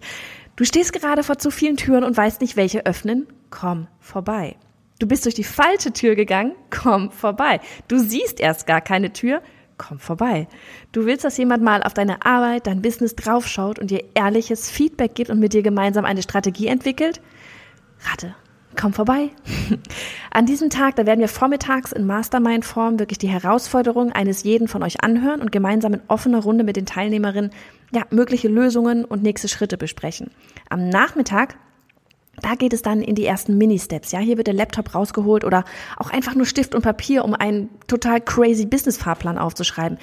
[SPEAKER 1] Du stehst gerade vor zu vielen Türen und weißt nicht, welche öffnen? Komm vorbei. Du bist durch die falsche Tür gegangen? Komm vorbei. Du siehst erst gar keine Tür? Komm vorbei. Du willst, dass jemand mal auf deine Arbeit, dein Business draufschaut und dir ehrliches Feedback gibt und mit dir gemeinsam eine Strategie entwickelt? Rate, komm vorbei. An diesem Tag, da werden wir vormittags in Mastermind-Form wirklich die Herausforderung eines jeden von euch anhören und gemeinsam in offener Runde mit den Teilnehmerinnen ja, mögliche Lösungen und nächste Schritte besprechen. Am Nachmittag da geht es dann in die ersten Mini-Steps. Ja, hier wird der Laptop rausgeholt oder auch einfach nur Stift und Papier, um einen total crazy Business-Fahrplan aufzuschreiben.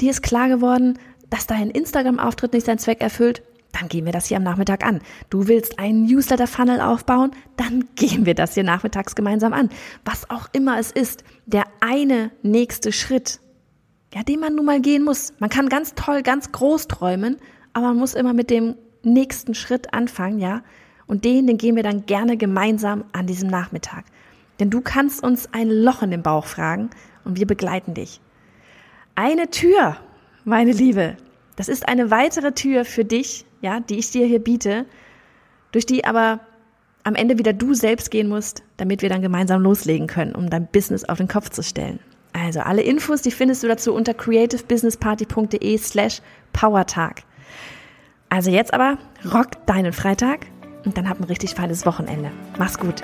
[SPEAKER 1] Dir ist klar geworden, dass dein Instagram-Auftritt nicht seinen Zweck erfüllt? Dann gehen wir das hier am Nachmittag an. Du willst einen Newsletter-Funnel aufbauen, dann (laughs) gehen wir das hier nachmittags gemeinsam an. Was auch immer es ist, der eine nächste Schritt, ja, den man nun mal gehen muss. Man kann ganz toll, ganz groß träumen, aber man muss immer mit dem nächsten Schritt anfangen, ja. Und den, den gehen wir dann gerne gemeinsam an diesem Nachmittag. Denn du kannst uns ein Loch in den Bauch fragen und wir begleiten dich. Eine Tür, meine Liebe, das ist eine weitere Tür für dich, ja, die ich dir hier biete, durch die aber am Ende wieder du selbst gehen musst, damit wir dann gemeinsam loslegen können, um dein Business auf den Kopf zu stellen. Also alle Infos, die findest du dazu unter creativebusinessparty.de slash powertag. Also jetzt aber rock deinen Freitag und dann hab ein richtig feines Wochenende. Mach's gut.